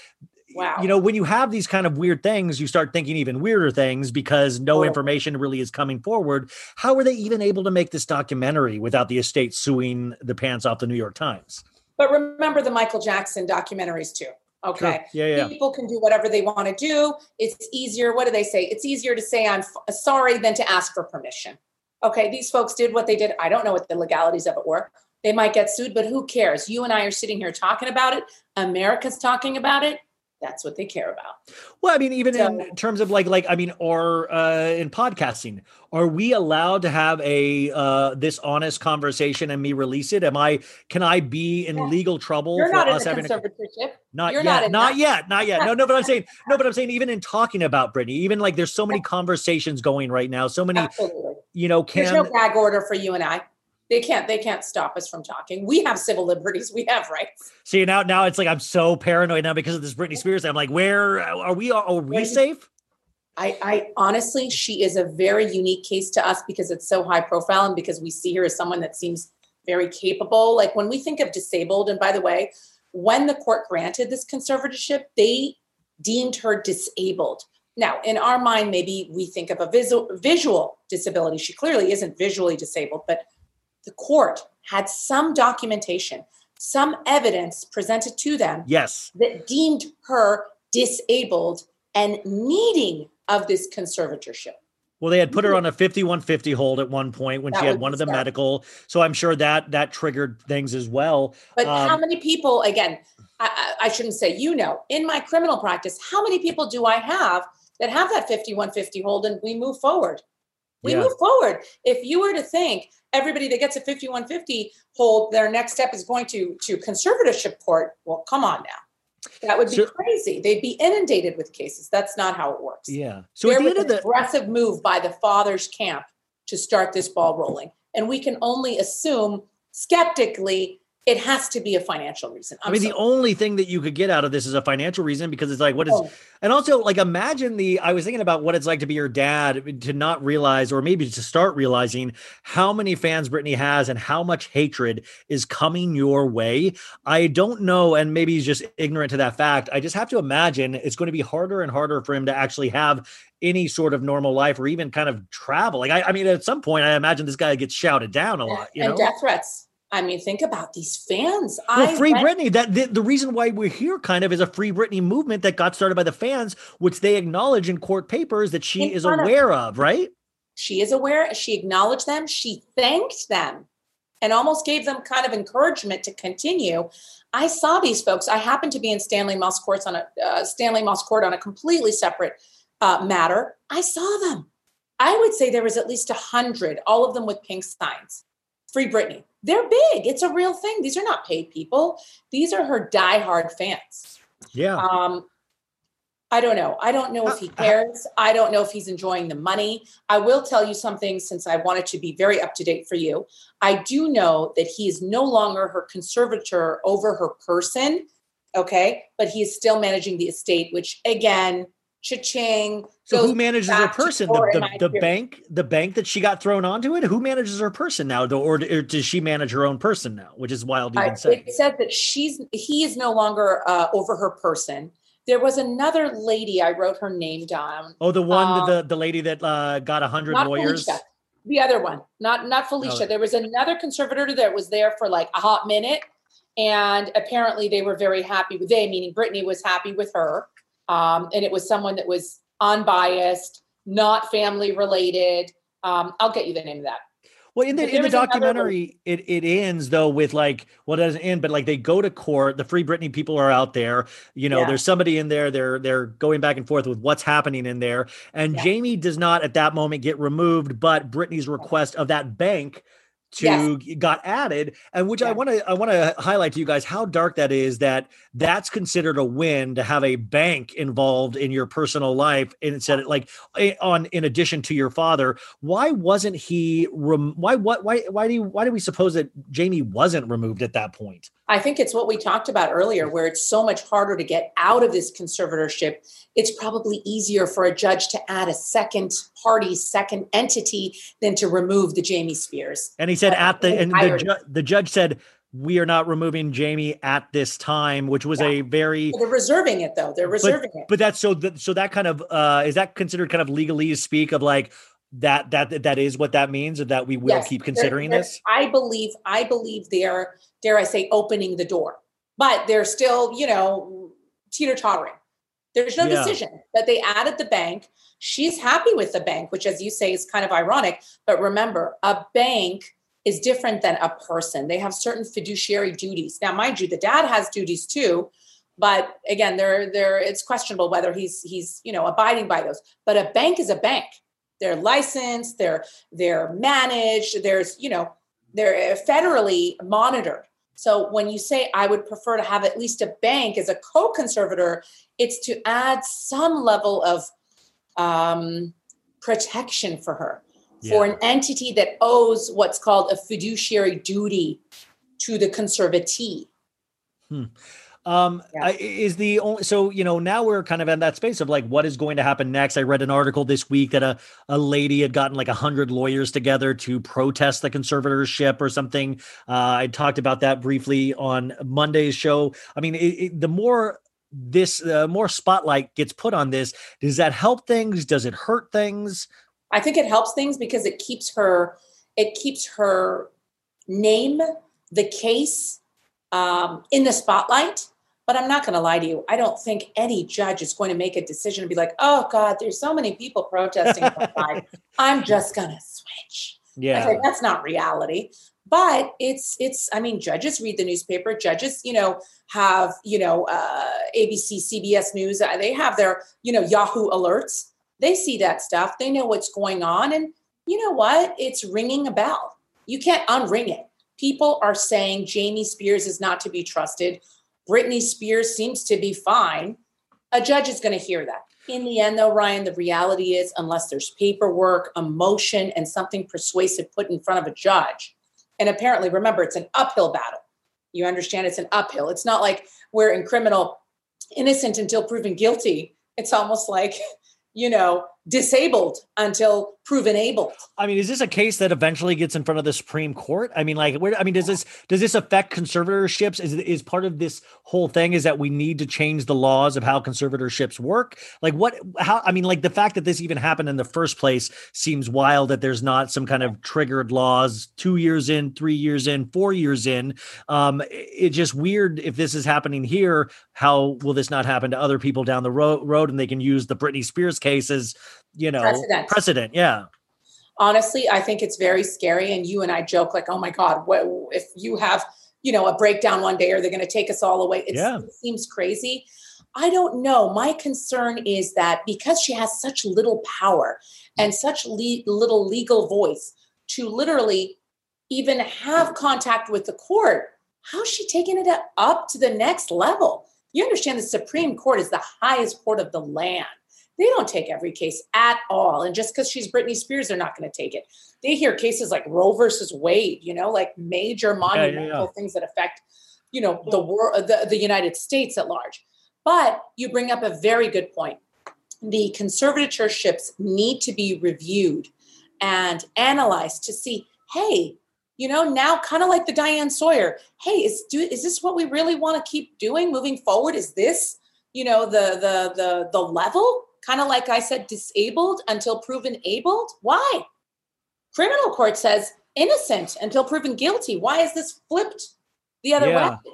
Wow. you know when you have these kind of weird things you start thinking even weirder things because no Totally. information really is coming forward how are they even able to make this documentary without the estate suing the pants off the new york times But remember the Michael Jackson documentaries too. Okay. Sure. Yeah, yeah. People can do whatever they want to do. It's easier. What do they say? It's easier to say I'm f- uh, sorry than to ask for permission. Okay. These folks did what they did. I don't know what the legalities of it were. They might get sued, but who cares? You and I are sitting here talking about it. America's talking about it. That's what they care about. Well, I mean, even So- in terms of like, like I mean, or uh, in podcasting, are we allowed to have a uh, this honest conversation and me release it? Am I? Can I be in Yeah. legal trouble You're for not us having a conservatorship. not you're yet, not not, yet, not yet. No, no, but I'm saying no, but I'm saying even in talking about Britney, even like there's so many conversations going right now, so many, Absolutely. you know, There's can no gag order for you and I. they can't they can't stop us from talking. We have civil liberties. We have rights. See now now it's like I'm so paranoid now because of this Britney Spears. I'm like, where are we? Are we safe? I, I honestly, she is a very unique case to us because it's so high profile and because we see her as someone that seems very capable. Like when we think of disabled, and by the way, when the court granted this conservatorship, they deemed her disabled. Now, in our mind, maybe we think of a visual, visual disability. She clearly isn't visually disabled, but the court had some documentation, some evidence presented to them. Yes. That deemed her disabled and needing of this conservatorship. Well, they had put her on a 5150 hold at one point when that she had one of the medical. So I'm sure that that triggered things as well. But um, how many people, again, I, I, shouldn't say you know, in my criminal practice, how many people do I have that have that 5150 hold and we move forward? We yeah. move forward. If you were to think everybody that gets a 5150 hold, their next step is going to to conservatorship court, well, come on now. That would be so, crazy. They'd be inundated with cases. That's not how it works. Yeah. So there was an the- aggressive move by the father's camp to start this ball rolling, and we can only assume skeptically it has to be a financial reason. I'm i mean, sorry. the only thing that you could get out of this is a financial reason because it's like, what is, oh. and also like, imagine the, I was thinking about what it's like to be your dad to not realize, or maybe to start realizing how many fans Britney has and how much hatred is coming your way. I don't know. And maybe he's just ignorant to that fact. I just have to imagine it's going to be harder and harder for him to actually have any sort of normal life or even kind of travel. Like, I, I mean, at some point, I imagine this guy gets shouted down a lot, you and know? death threats I mean, think about these fans. Well, I Free went- Britney. That the, the, reason why we're here kind of is a Free Britney movement that got started by the fans, which they acknowledge in court papers that she in is aware of, of, right? She is aware. She acknowledged them. She thanked them, and almost gave them kind of encouragement to continue. I saw these folks. I happened to be in Stanley Mosk Courts on a uh, Stanley Mosk Court on a completely separate uh, matter. I saw them. I would say there was at least a hundred, all of them with pink signs. Free Britney. They're big. It's a real thing. These are not paid people. These are her diehard fans. Yeah. Um, I don't know. I don't know if he cares. I don't know if he's enjoying the money. I will tell you something since I wanted to be very up to date for you. I do know that he is no longer her conservator over her person. Okay. But he is still managing the estate, which again, cha-ching. So who manages her person? The, the, the bank, the bank that she got thrown onto it. Who manages her person now, or, or does she manage her own person now? Which is wild to even. It said that she's he is no longer uh, over her person. There was another lady. I wrote her name down. Oh, the one, um, the the lady that uh, got a hundred lawyers. Felicia. The other one, not not Felicia. Oh. There was another conservator that was there for like a hot minute, and apparently they were very happy with they, meaning Britney was happy with her um, and it was someone that was unbiased, not family related. Um, I'll get you the name of that. Well, in the in the documentary, it, it ends though with like well, it doesn't end, but like they go to court. The Free Britney people are out there. You know, yeah. there's somebody in there. They're they're going back and forth with what's happening in there. And yeah. Jamie does not at that moment get removed, but Britney's request of that bank to yes. got added and which yeah. i want to i want to highlight to you guys how dark that is that that's considered a win to have a bank involved in your personal life and it said like on in addition to your father why wasn't he rem- why what why why do you why do we suppose that jamie wasn't removed at that point i think it's what we talked about earlier where it's so much harder to get out of this conservatorship it's probably easier for a judge to add a second party, second entity than to remove the Jamie Spears. And he said at the and the, ju- the judge said we are not removing Jamie at this time, which was yeah. a very they're reserving it though. They're reserving but, it. But that's so that so that kind of uh is that considered kind of legalese speak of like that that that is what that means that we will yes, keep considering they're, they're, this i believe i believe they're dare i say opening the door but they're still you know teeter tottering there's no yeah. decision, that they added the bank. She's happy with the bank, which, as you say, is kind of ironic. But remember, a bank is different than a person. They have certain fiduciary duties. Now, mind you, the dad has duties too, but again, they're they're it's questionable whether he's he's you know abiding by those. But a bank is a bank. They're licensed. They're they're managed. There's you know they're federally monitored. So when you say I would prefer to have at least a bank as a co-conservator, it's to add some level of um, protection for her. for an entity that owes what's called a fiduciary duty to the conservatee. Hmm. Um, Yeah. Is the only so you know now we're kind of in that space of like what is going to happen next. I read an article this week that a a lady had gotten like a hundred lawyers together to protest the conservatorship or something. Uh, I talked about that briefly on Monday's show. I mean, it, it, the more this uh, more spotlight gets put on this, does that help things? Does it hurt things? I think it helps things because it keeps her it keeps her name, the case, um, in the spotlight. But I'm not going to lie to you. I don't think any judge is going to make a decision and be like, "Oh God, there's so many people protesting. I'm just going to switch." Yeah, that's not reality. But it's it's. I mean, judges read the newspaper. Judges, you know, have you know uh, ABC, CBS News. uh, They have their you know Yahoo alerts. They see that stuff. They know what's going on, and you know what? It's ringing a bell. You can't unring it. People are saying Jamie Spears is not to be trusted. Britney Spears seems to be fine. A judge is going to hear that. In the end, though, Ryan, the reality is, unless there's paperwork, emotion, and something persuasive put in front of a judge, and apparently, remember, it's an uphill battle. You understand it's an uphill. It's not like we're in criminal innocent until proven guilty. It's almost like, you know, disabled until proven able. I mean, is this a case that eventually gets in front of the Supreme Court? I mean, like, where? I mean, does this does this affect conservatorships? Is is part of this whole thing is that we need to change the laws of how conservatorships work? Like, what? How? I mean, like the fact that this even happened in the first place seems wild. That there's not some kind of triggered laws two years in, three years in, four years in. Um, it's just weird if this is happening here. How will this not happen to other people down the road? Road, and they can use the Britney Spears case as you know Precedent. precedent. Yeah. honestly i think it's very scary and you and i joke like oh my god what if you have you know a breakdown one day are they going to take us all away Yeah. it seems crazy i don't know my concern is that because she has such little power and such le- little legal voice to literally even have contact with the court how's she taking it up to the next level you understand the supreme court is the highest court of the land they don't take every case at all. And just because she's Britney Spears, they're not going to take it. They hear cases like Roe versus Wade, you know, like major yeah, monumental yeah. things that affect, you know, the world, the, the United States at large. But you bring up a very good point. The conservatorships need to be reviewed and analyzed to see, hey, you know, now kind of like the Diane Sawyer, hey, is do is this what we really want to keep doing moving forward? Is this, you know, the the the the level? Kind of like I said, disabled until proven abled. Why? Criminal court says innocent until proven guilty. Why is this flipped the other Yeah. way?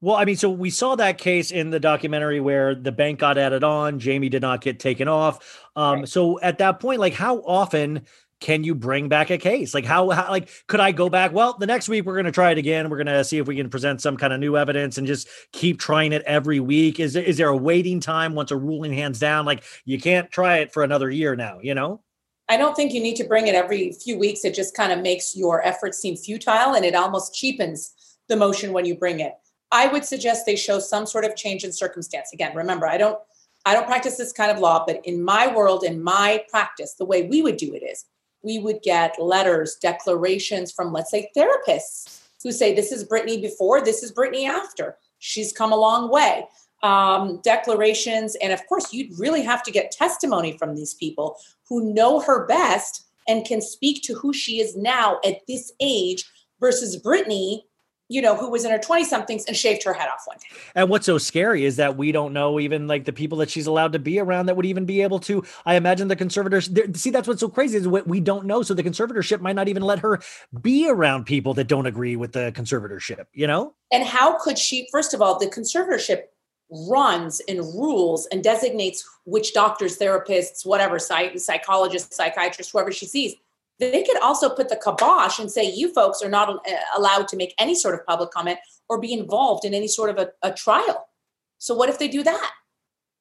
Well, I mean, so we saw that case in the documentary where the bank got added on, Jamie did not get taken off. Um, Right. so at that point, like how often can you bring back a case? Like how, how like could I go back? Well, the next week we're going to try it again. We're going to see if we can present some kind of new evidence and just keep trying it every week. Is is there a waiting time once a ruling hands down? Like you can't try it for another year now, you know? I don't think you need to bring it every few weeks. It just kind of makes your efforts seem futile and it almost cheapens the motion when you bring it. I would suggest they show some sort of change in circumstance. Again, remember, I don't I don't practice this kind of law, but in my world, in my practice, the way we would do it is we would get letters, declarations from, let's say, therapists who say, This is Britney before, this is Britney after. She's come a long way. Um, declarations. And of course, you'd really have to get testimony from these people who know her best and can speak to who she is now at this age versus Britney, you know, who was in her 20 somethings and shaved her head off one day. And what's so scary is that we don't know even like the people that she's allowed to be around that would even be able to. I imagine the conservators. See, that's what's so crazy is what we don't know. So the conservatorship might not even let her be around people that don't agree with the conservatorship. You know? And how could she, first of all, the conservatorship runs and rules and designates which doctors, therapists, whatever, psych- psychologists, psychiatrists, whoever she sees. They could also put the kibosh and say, you folks are not uh, allowed to make any sort of public comment or be involved in any sort of a, a trial. So, what if they do that?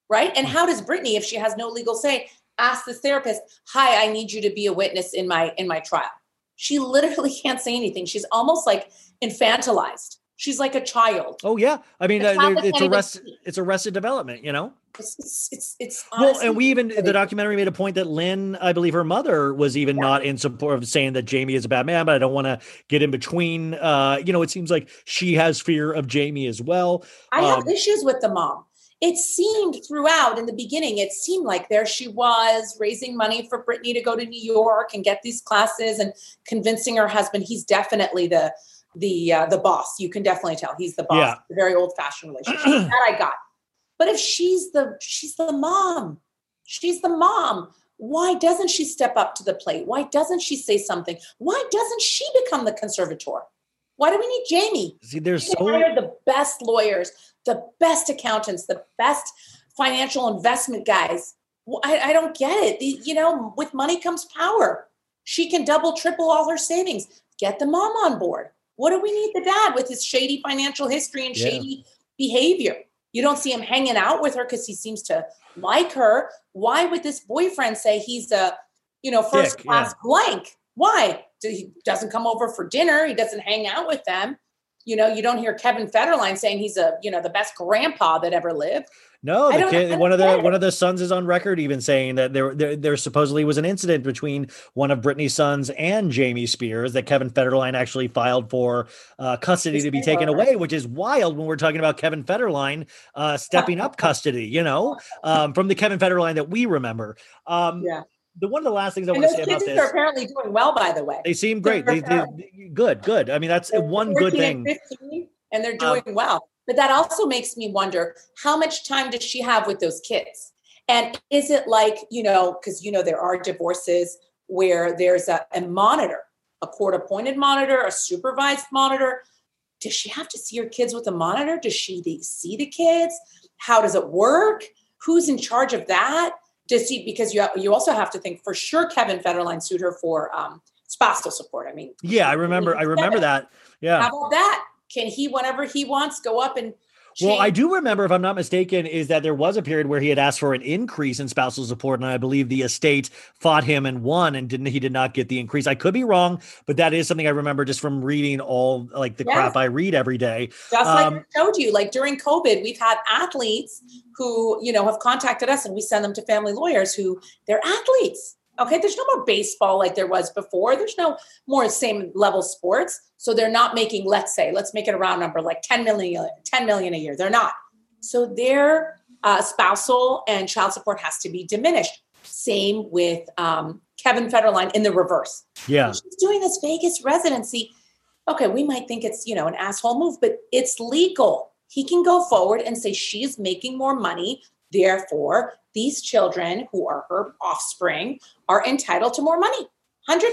Right? And how does Britney, if she has no legal say, ask the therapist, hi, I need you to be a witness in my in my trial? She literally can't say anything. She's almost like infantilized. She's like a child. Oh yeah. I mean, uh, child there- that it's arrested. It's arrested development. You know? It's it's, it's well, and we even the documentary made a point that Lynne, I believe her mother was even yeah. not in support of saying that Jamie is a bad man, but I don't want to get in between. Uh, you know, it seems like she has fear of Jamie as well. I um, have issues with the mom. It seemed throughout in the beginning, it seemed like there she was raising money for Britney to go to New York and get these classes and convincing her husband he's definitely the the uh, the boss. You can definitely tell he's the boss. Yeah. The very old fashioned relationship that I got. But if she's the she's the mom, she's the mom. Why doesn't she step up to the plate? Why doesn't she say something? Why doesn't she become the conservator? Why do we need Jamie? See, there's so the best lawyers, the best accountants, the best financial investment guys. I, I don't get it. The, you know, with money comes power. She can double, triple all her savings. Get the mom on board. What do we need the dad with his shady financial history and shady behavior? You don't see him hanging out with her because he seems to like her. Why would this boyfriend say he's a, you know, first Dick, class yeah. blank? Why? He doesn't come over for dinner. He doesn't hang out with them. You know, you don't hear Kevin Federline saying he's a, you know, the best grandpa that ever lived. No, the kid, one of the one of the sons is on record even saying that there, there there supposedly was an incident between one of Britney's sons and Jamie Spears that Kevin Federline actually filed for uh, custody to be taken away, which is wild when we're talking about Kevin Federline uh, stepping up custody. You know, um, from the Kevin Federline that we remember. Um, yeah the one of the last things I and want to say about this are apparently doing well, by the way. They seem great. They, they, they, good, good. I mean, that's they're one good thing. And, 15, and they're um, doing um, well. But that also makes me wonder how much time does she have with those kids? And is it like, you know, because, you know, there are divorces where there's a, a monitor, a court appointed monitor, a supervised monitor. Does she have to see her kids with a monitor? Does she see the kids? How does it work? Who's in charge of that? Does he, because you, you also have to think for sure Kevin Federline sued her for um, spousal support. I mean, yeah, I remember, I remember that. Yeah. How about that? Can he, whenever he wants, go up and well, I do remember, if I'm not mistaken, is that there was a period where he had asked for an increase in spousal support, and I believe the estate fought him and won, and didn't he did not get the increase. I could be wrong, but that is something I remember just from reading all like the yes. crap I read every day. Just um, like I showed you, like during COVID, we've had athletes who you know have contacted us, and we send them to family lawyers who they're athletes Okay, there's no more baseball like there was before. There's no more same level sports. So they're not making, let's say, let's make it a round number, like 10 million, 10 million a year. They're not. So their uh, spousal and child support has to be diminished. Same with um, Kevin Federline in the reverse. Yeah. She's doing this Vegas residency. Okay, we might think it's, you know, an asshole move, but it's legal. He can go forward and say she's making more money. Therefore, these children who are her offspring are entitled to more money 100%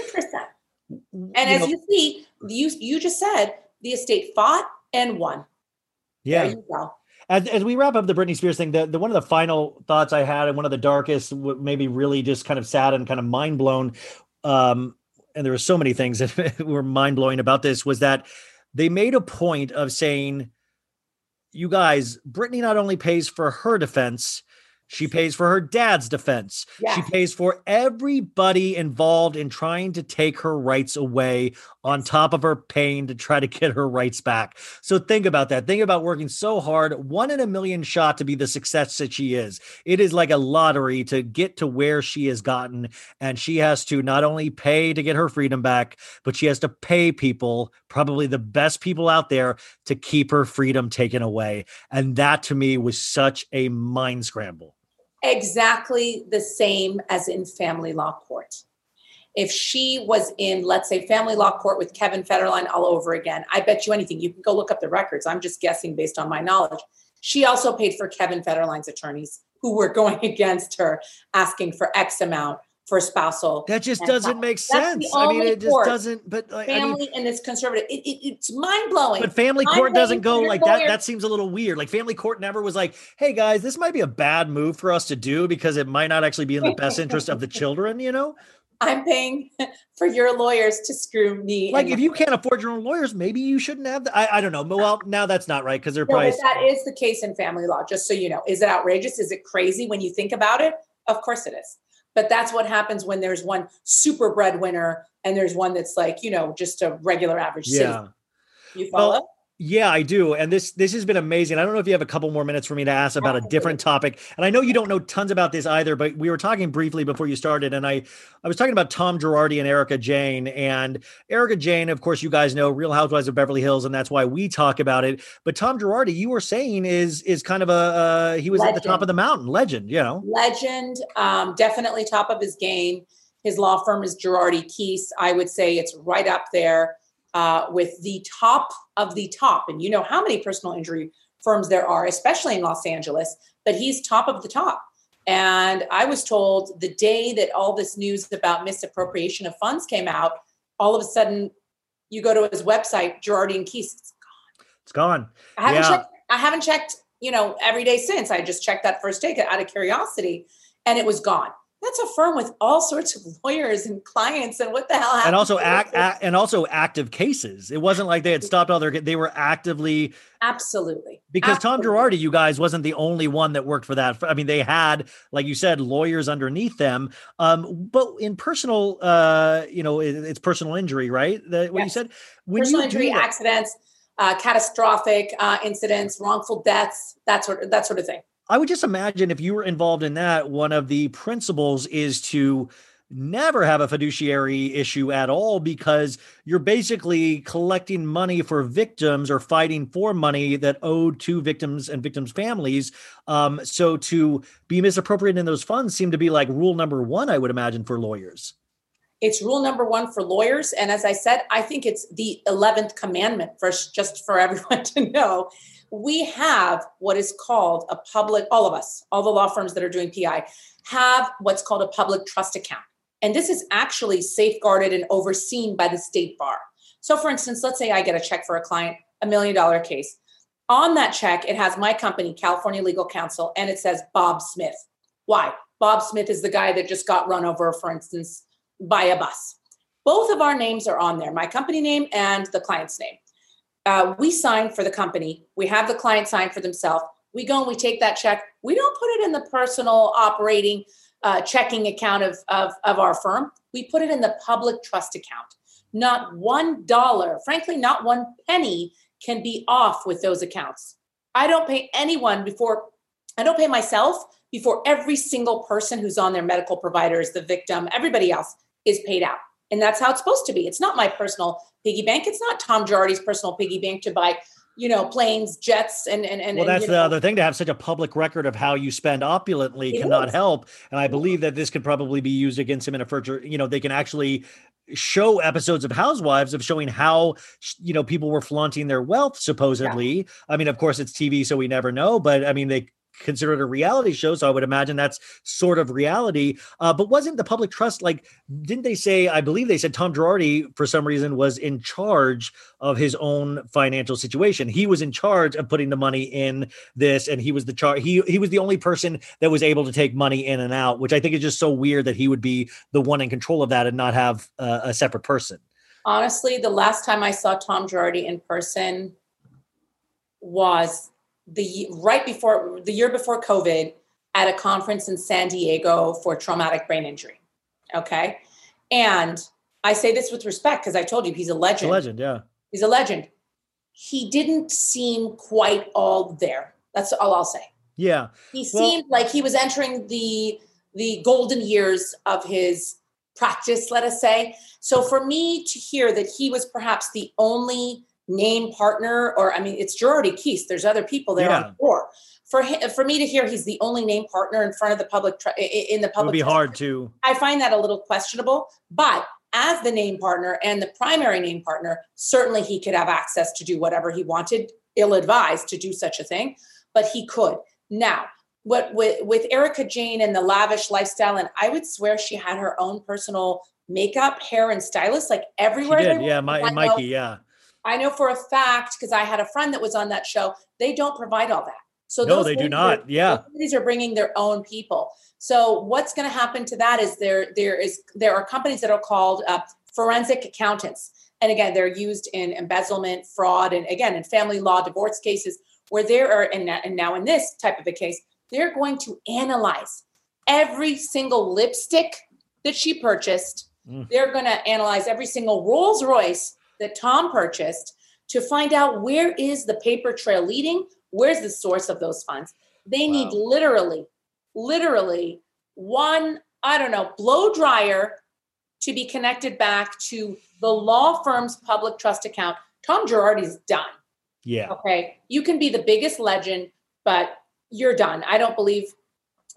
and as you see you you just said the estate fought and won. Yeah. as, as we wrap up the Britney Spears thing, the, the one of the final thoughts I had, and one of the darkest, maybe really just kind of sad and kind of mind blown, um, and there were so many things that were mind blowing about this, was that they made a point of saying, "You guys, Britney not only pays for her defense, she pays for her dad's defense. Yeah. She pays for everybody involved in trying to take her rights away, on top of her paying to try to get her rights back. So think about that. Think about working so hard, one in a million shot to be the success that she is. It is like a lottery to get to where she has gotten. And she has to not only pay to get her freedom back, but she has to pay people, probably the best people out there, to keep her freedom taken away. And that to me was such a mind scramble exactly the same as in family law court. If she was in, let's say, family law court with Kevin Federline all over again, I bet you anything. You can go look up the records. I'm just guessing based on my knowledge. She also paid for Kevin Federline's attorneys who were going against her, asking for X amount for spousal. That just doesn't make sense. I mean, it just doesn't. But like, family I mean, and it's conservative. It, it, it's mind blowing. But family court doesn't go like that. That seems a little weird. Like family court never was like, "Hey guys, this might be a bad move for us to do because it might not actually be in the best interest of the children." You know. I'm paying for your lawyers to screw me. Like, if you can't afford your own lawyers, maybe you shouldn't have. The, I, I don't know. Well, now that's not right because they're no, probably. That is the case in family law. Just so you know, is it outrageous? Is it crazy when you think about it? Of course it is. But that's what happens when there's one super breadwinner and there's one that's like, you know, just a regular average yeah. citizen. You follow? Well, Yeah, I do. And this this has been amazing. I don't know if you have a couple more minutes for me to ask about a different topic. And I know you don't know tons about this either, but we were talking briefly before you started and I I was talking about Tom Girardi and Erika Jayne and Erika Jayne, of course you guys know Real Housewives of Beverly Hills and that's why we talk about it. But Tom Girardi, you were saying is is kind of a uh, he was legend. at the top of the mountain, legend, you know. Legend, um definitely top of his game. His law firm is Girardi Keese. I would say it's right up there uh, with the top of the top. And you know how many personal injury firms there are, especially in Los Angeles, but he's top of the top. And I was told the day that all this news about misappropriation of funds came out, all of a sudden you go to his website, Girardi and Keese, it's gone. It's gone. I haven't yeah. checked. I haven't checked, you know, every day since. I just checked that first day out of curiosity, and it was gone that's a firm with all sorts of lawyers and clients and what the hell happened and also act, act, and also active cases. It wasn't like they had stopped all their they were actively absolutely. Because absolutely. tom girardi you guys wasn't the only one that worked for that. I mean they had like you said lawyers underneath them. Um but in personal uh you know it, it's personal injury right? That what yes. you said? When personal injury accidents uh, catastrophic uh, incidents wrongful deaths that sort of, that sort of thing I would just imagine if you were involved in that, one of the principles is to never have a fiduciary issue at all because you're basically collecting money for victims or fighting for money that owed to victims and victims' families. Um, so to be misappropriating those funds seem to be like rule number one, I would imagine, for lawyers. It's rule number one for lawyers. And as I said, I think it's the 11th commandment for just for everyone to know we have what is called a public, all of us, all the law firms that are doing PI have what's called a public trust account. And this is actually safeguarded and overseen by the state bar. So, for instance, let's say I get a check for a client, a million dollar case. On that check, it has my company, California Legal Counsel, and it says Bob Smith. Why? Bob Smith is the guy that just got run over, for instance, by a bus. Both of our names are on there, my company name and the client's name uh, we sign for the company. We have the client sign for themselves. We go and we take that check. We don't put it in the personal operating uh, checking account of, of, of our firm. We put it in the public trust account. Not one dollar, frankly, not one penny can be off with those accounts. I don't pay anyone before, I don't pay myself before every single person who's on their medical providers, the victim, everybody else is paid out. And that's how it's supposed to be. It's not my personal piggy bank. It's not Tom Girardi's personal piggy bank to buy, you know, planes, jets, and and and. Well, that's and, the know. other thing to have such a public record of how you spend opulently it cannot is. help. And I believe that this could probably be used against him in a future. You know, they can actually show episodes of housewives of showing how you know people were flaunting their wealth supposedly yeah. i mean of course it's tv so we never know but i mean they considered a reality show. So I would imagine that's sort of reality. Uh, but wasn't the public trust like, didn't they say, I believe they said Tom Girardi for some reason was in charge of his own financial situation. He was in charge of putting the money in this and he was the char he he was the only person that was able to take money in and out, which I think is just so weird that he would be the one in control of that and not have uh, a separate person. Honestly, the last time I saw Tom Girardi in person was the right before the year before COVID at a conference in San Diego for traumatic brain injury. Okay. And I say this with respect because I told you he's a legend. A legend, yeah. He's a legend. He didn't seem quite all there. That's all I'll say. Yeah. He well, seemed like he was entering the the golden years of his practice, let us say. So for me to hear that he was perhaps the only name partner, or I mean, it's Girardi Keese. There's other people there yeah. on board. For him, for me to hear he's the only name partner in front of the public in the public, it would be hard to. I find that a little questionable. But as the name partner and the primary name partner, certainly he could have access to do whatever he wanted. Ill advised to do such a thing, but he could. Now, what with with Erika Jayne and the lavish lifestyle, and I would swear she had her own personal makeup, hair, and stylist like everywhere. Did, yeah, my, Mikey, yeah. I know for a fact because I had a friend that was on that show. They don't provide all that. So no, they do not. Are, yeah, these are bringing their own people. So what's going to happen to that is there there is there are companies that are called uh, forensic accountants, and again they're used in embezzlement, fraud, and again in family law, divorce cases where there are and, and now in this type of a case they're going to analyze every single lipstick that she purchased. Mm. They're going to analyze every single Rolls Royce that Tom purchased. to find out where is the paper trail leading, where's the source of those funds. They wow. need literally, literally one, I don't know, blow dryer to be connected back to the law firm's public trust account. Tom Girardi's done. Yeah. Okay. You can be the biggest legend, but you're done. I don't believe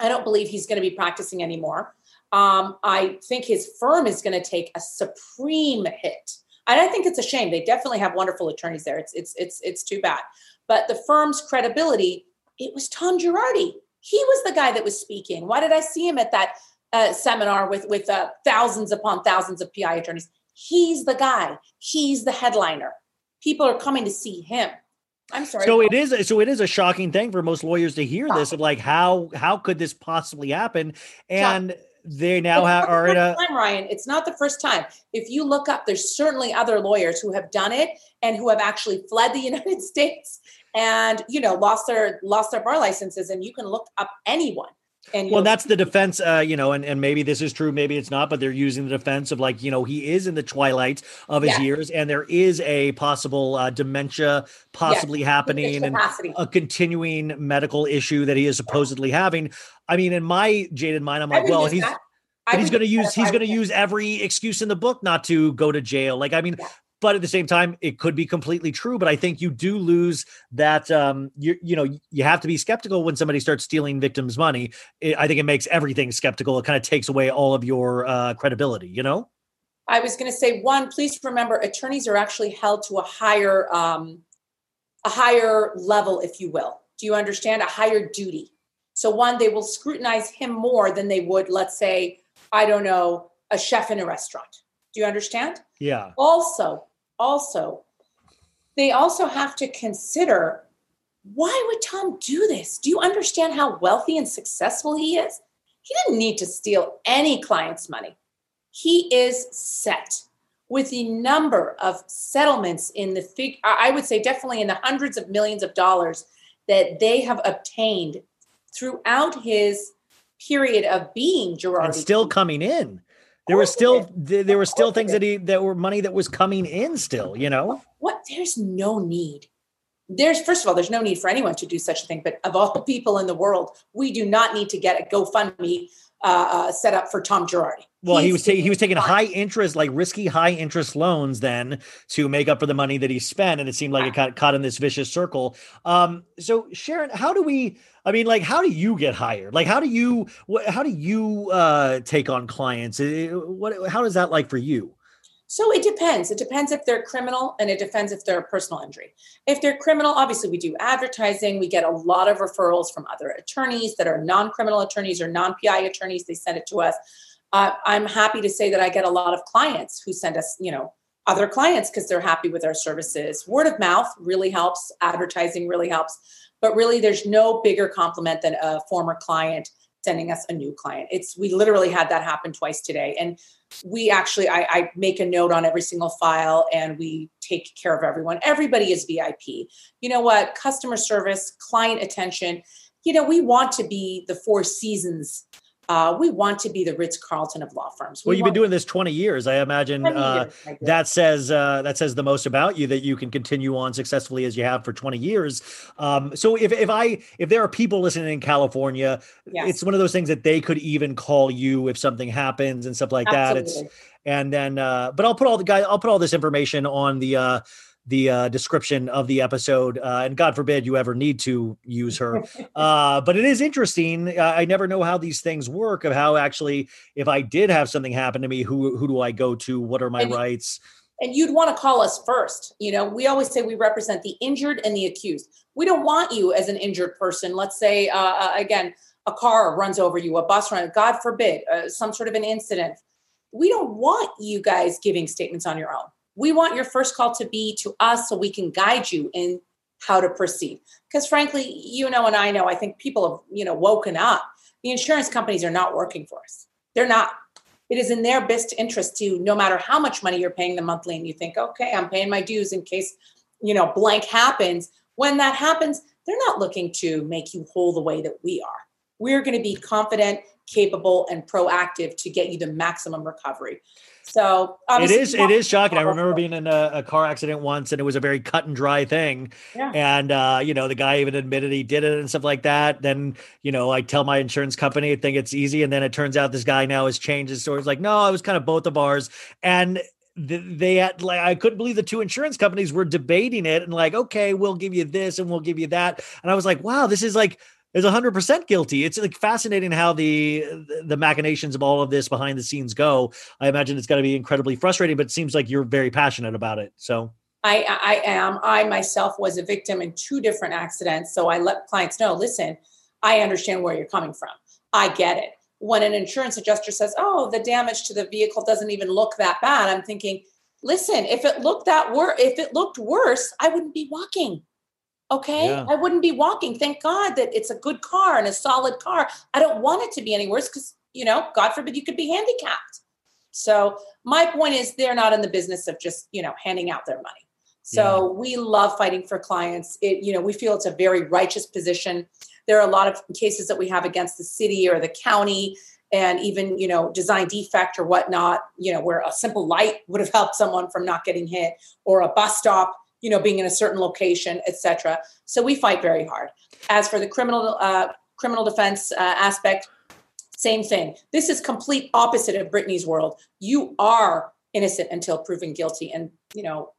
I don't believe he's going to be practicing anymore. Um, I think his firm is going to take a supreme hit. And I think it's a shame. They definitely have wonderful attorneys there. It's it's it's it's too bad. But the firm's credibility, it was Tom Girardi. He was the guy that was speaking. Why did I see him at that uh, seminar with with uh, thousands upon thousands of PI attorneys? He's the guy. He's the headliner. People are coming to see him. I'm sorry. So it is. So it is a shocking thing for most lawyers to hear this of like how how could this possibly happen? And they now have, are in a time, Ryan. It's not the first time. If you look up, there's certainly other lawyers who have done it and who have actually fled the United States and you know lost their lost their bar licenses. And you can look up anyone and well, that's the defense, uh, you know, and, and maybe this is true, maybe it's not, but they're using the defense of like, you know, he is in the twilight of his yeah. years, and there is a possible uh, dementia possibly yes. happening and a continuing medical issue that he is supposedly having. I mean, in my jaded mind, I'm like, well, he's. But he's going to use he's going to use every excuse in the book not to go to jail. Like I mean, yeah but at the same time it could be completely true but i think you do lose that um you you know you have to be skeptical when somebody starts stealing victims money. It, i think it makes everything skeptical. It kind of takes away all of your uh, credibility you know? I was going to say one please remember attorneys are actually held to a higher um a higher level if you will. Do you understand? A higher duty. So one they will scrutinize him more than they would let's say i don't know a chef in a restaurant. Do you understand? Yeah. Also also, they also have to consider why would Tom do this? Do you understand how wealthy and successful he is? He didn't need to steal any client's money. He is set with the number of settlements in the fig I would say definitely in the hundreds of millions of dollars that they have obtained throughout his period of being Girardi. And still coming in there were still there were still things that he that were money that was coming in still you know? What? There's no need. There's first of all there's no need for anyone to do such a thing but of all the people in the world we do not need to get a gofundme uh, uh, set up for tom girardi well, He's he was taking he was taking high interest, like risky high interest loans, then to make up for the money that he spent, and it seemed like it got caught in this vicious circle. Um, so Sharon, how do we? I mean, like, how do you get hired? Like, how do you how do you uh, take on clients? What how is that like for you? So it depends. It depends if they're criminal and it depends if they're a personal injury. If they're criminal, obviously we do advertising. We get a lot of referrals from other attorneys that are non criminal attorneys or non PI attorneys. They send it to us uh, I'm happy to say that I get a lot of clients who send us, you know, other clients because they're happy with our services. Word of mouth really helps, advertising really helps, but really there's no bigger compliment than a former client sending us a new client. It's we literally had that happen twice today. And we actually I, I make a note on every single file and we take care of everyone. Everybody is VIP. You know what? Customer service, client attention. You know, we want to be the four seasons uh, we want to be the Ritz Carlton of law firms. We well, you've been doing this twenty years. I imagine uh, years, I that says uh, that says the most about you that you can continue on successfully as you have for twenty years. Um, so if if I if there are people listening in California, yes. it's one of those things that they could even call you if something happens and stuff like Absolutely. that. It's and then uh, but I'll put all the guy I'll put all this information on the uh, the uh, description of the episode. Uh, and God forbid you ever need to use her. Uh, but it is interesting. I never know how these things work of how actually, if I did have something happen to me, who, who do I go to? What are my and, rights? And you'd want to call us first. You know, we always say we represent the injured and the accused. We don't want you as an injured person. Let's say, uh, uh, again, a car runs over you, a bus run, God forbid, uh, some sort of an incident. We don't want you guys giving statements on your own we want your first call to be to us so we can guide you in how to proceed. Because frankly you know and i know i think people have you know woken up. The insurance companies are not working for us. They're not. It is in their best interest to no matter how much money you're paying them monthly and you think okay i'm paying my dues in case you know blank happens when that happens they're not looking to make you whole the way that we are. We're going to be confident capable and proactive to get you the maximum recovery So it is it is shocking. I remember being in a, a, car accident once, and it was a very cut and dry thing. Yeah. And uh, you know, the guy even admitted he did it and stuff like that. Then you know, I tell my insurance company, I think it's easy, and then it turns out this guy now has changed his story. It's like, no, it was kind of both of ours, and they had like I couldn't believe the two insurance companies were debating it and like, okay, we'll give you this and we'll give you that. And I was like, wow, this is like is 100% guilty. It's like fascinating how the the machinations of all of this behind the scenes go. I imagine it's got to be incredibly frustrating, but it seems like you're very passionate about it. So I I am. I myself was a victim in two different accidents, so I let clients know, listen, I understand where you're coming from. I get it. When an insurance adjuster says, "Oh, the damage to the vehicle doesn't even look that bad." I'm thinking, "Listen, if it looked that wor- if it looked worse, I wouldn't be walking." Okay. Yeah. I wouldn't be walking. Thank God that it's a good car and a solid car. I don't want it to be any worse because, you know, God forbid you could be handicapped. So my point is they're not in the business of just, you know, handing out their money. So yeah. we love fighting for clients. It, you know, we feel it's a very righteous position. There are a lot of cases that we have against the city or the county and even, you know, design defect or whatnot, you know, where a simple light would have helped someone from not getting hit or a bus stop you know being in a certain location etc so we fight very hard. As for the criminal uh, criminal defense uh, aspect same thing. This is complete opposite of Britney's world. You are innocent until proven guilty. And you know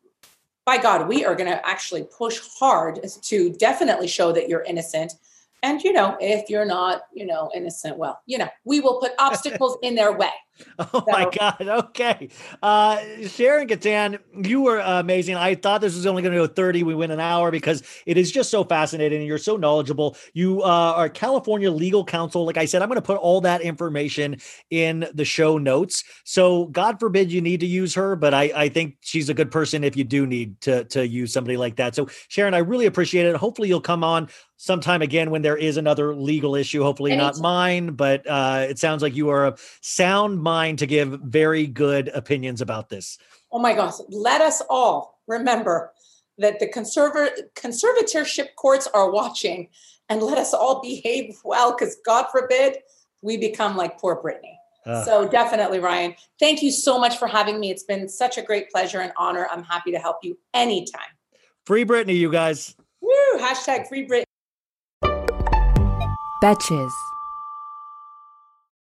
by god we are going to actually push hard to definitely show that you're innocent and you know if you're not you know innocent well you know we will put obstacles in their way Oh so. my God. Okay. Uh, Sharon Ghatan, you were amazing. I thought this was only going to go 30. We went an hour because it is just so fascinating. And You're so knowledgeable. You uh, are California legal counsel. Like I said, I'm going to put all that information in the show notes. So God forbid you need to use her, but I, I think she's a good person if you do need to, to use somebody like that. So Sharon, I really appreciate it. Hopefully you'll come on sometime again when there is another legal issue, hopefully Anytime. not mine, but uh, it sounds like you are a sound mind to give very good opinions about this. Oh my gosh. Let us all remember that the conservator conservatorship courts are watching and let us all behave well because God forbid we become like poor Britney. Uh, so definitely, Ryan. Thank you so much for having me. It's been such a great pleasure and honor. I'm happy to help you anytime. Free Britney, you guys. Woo! Hashtag free Britney. Betches.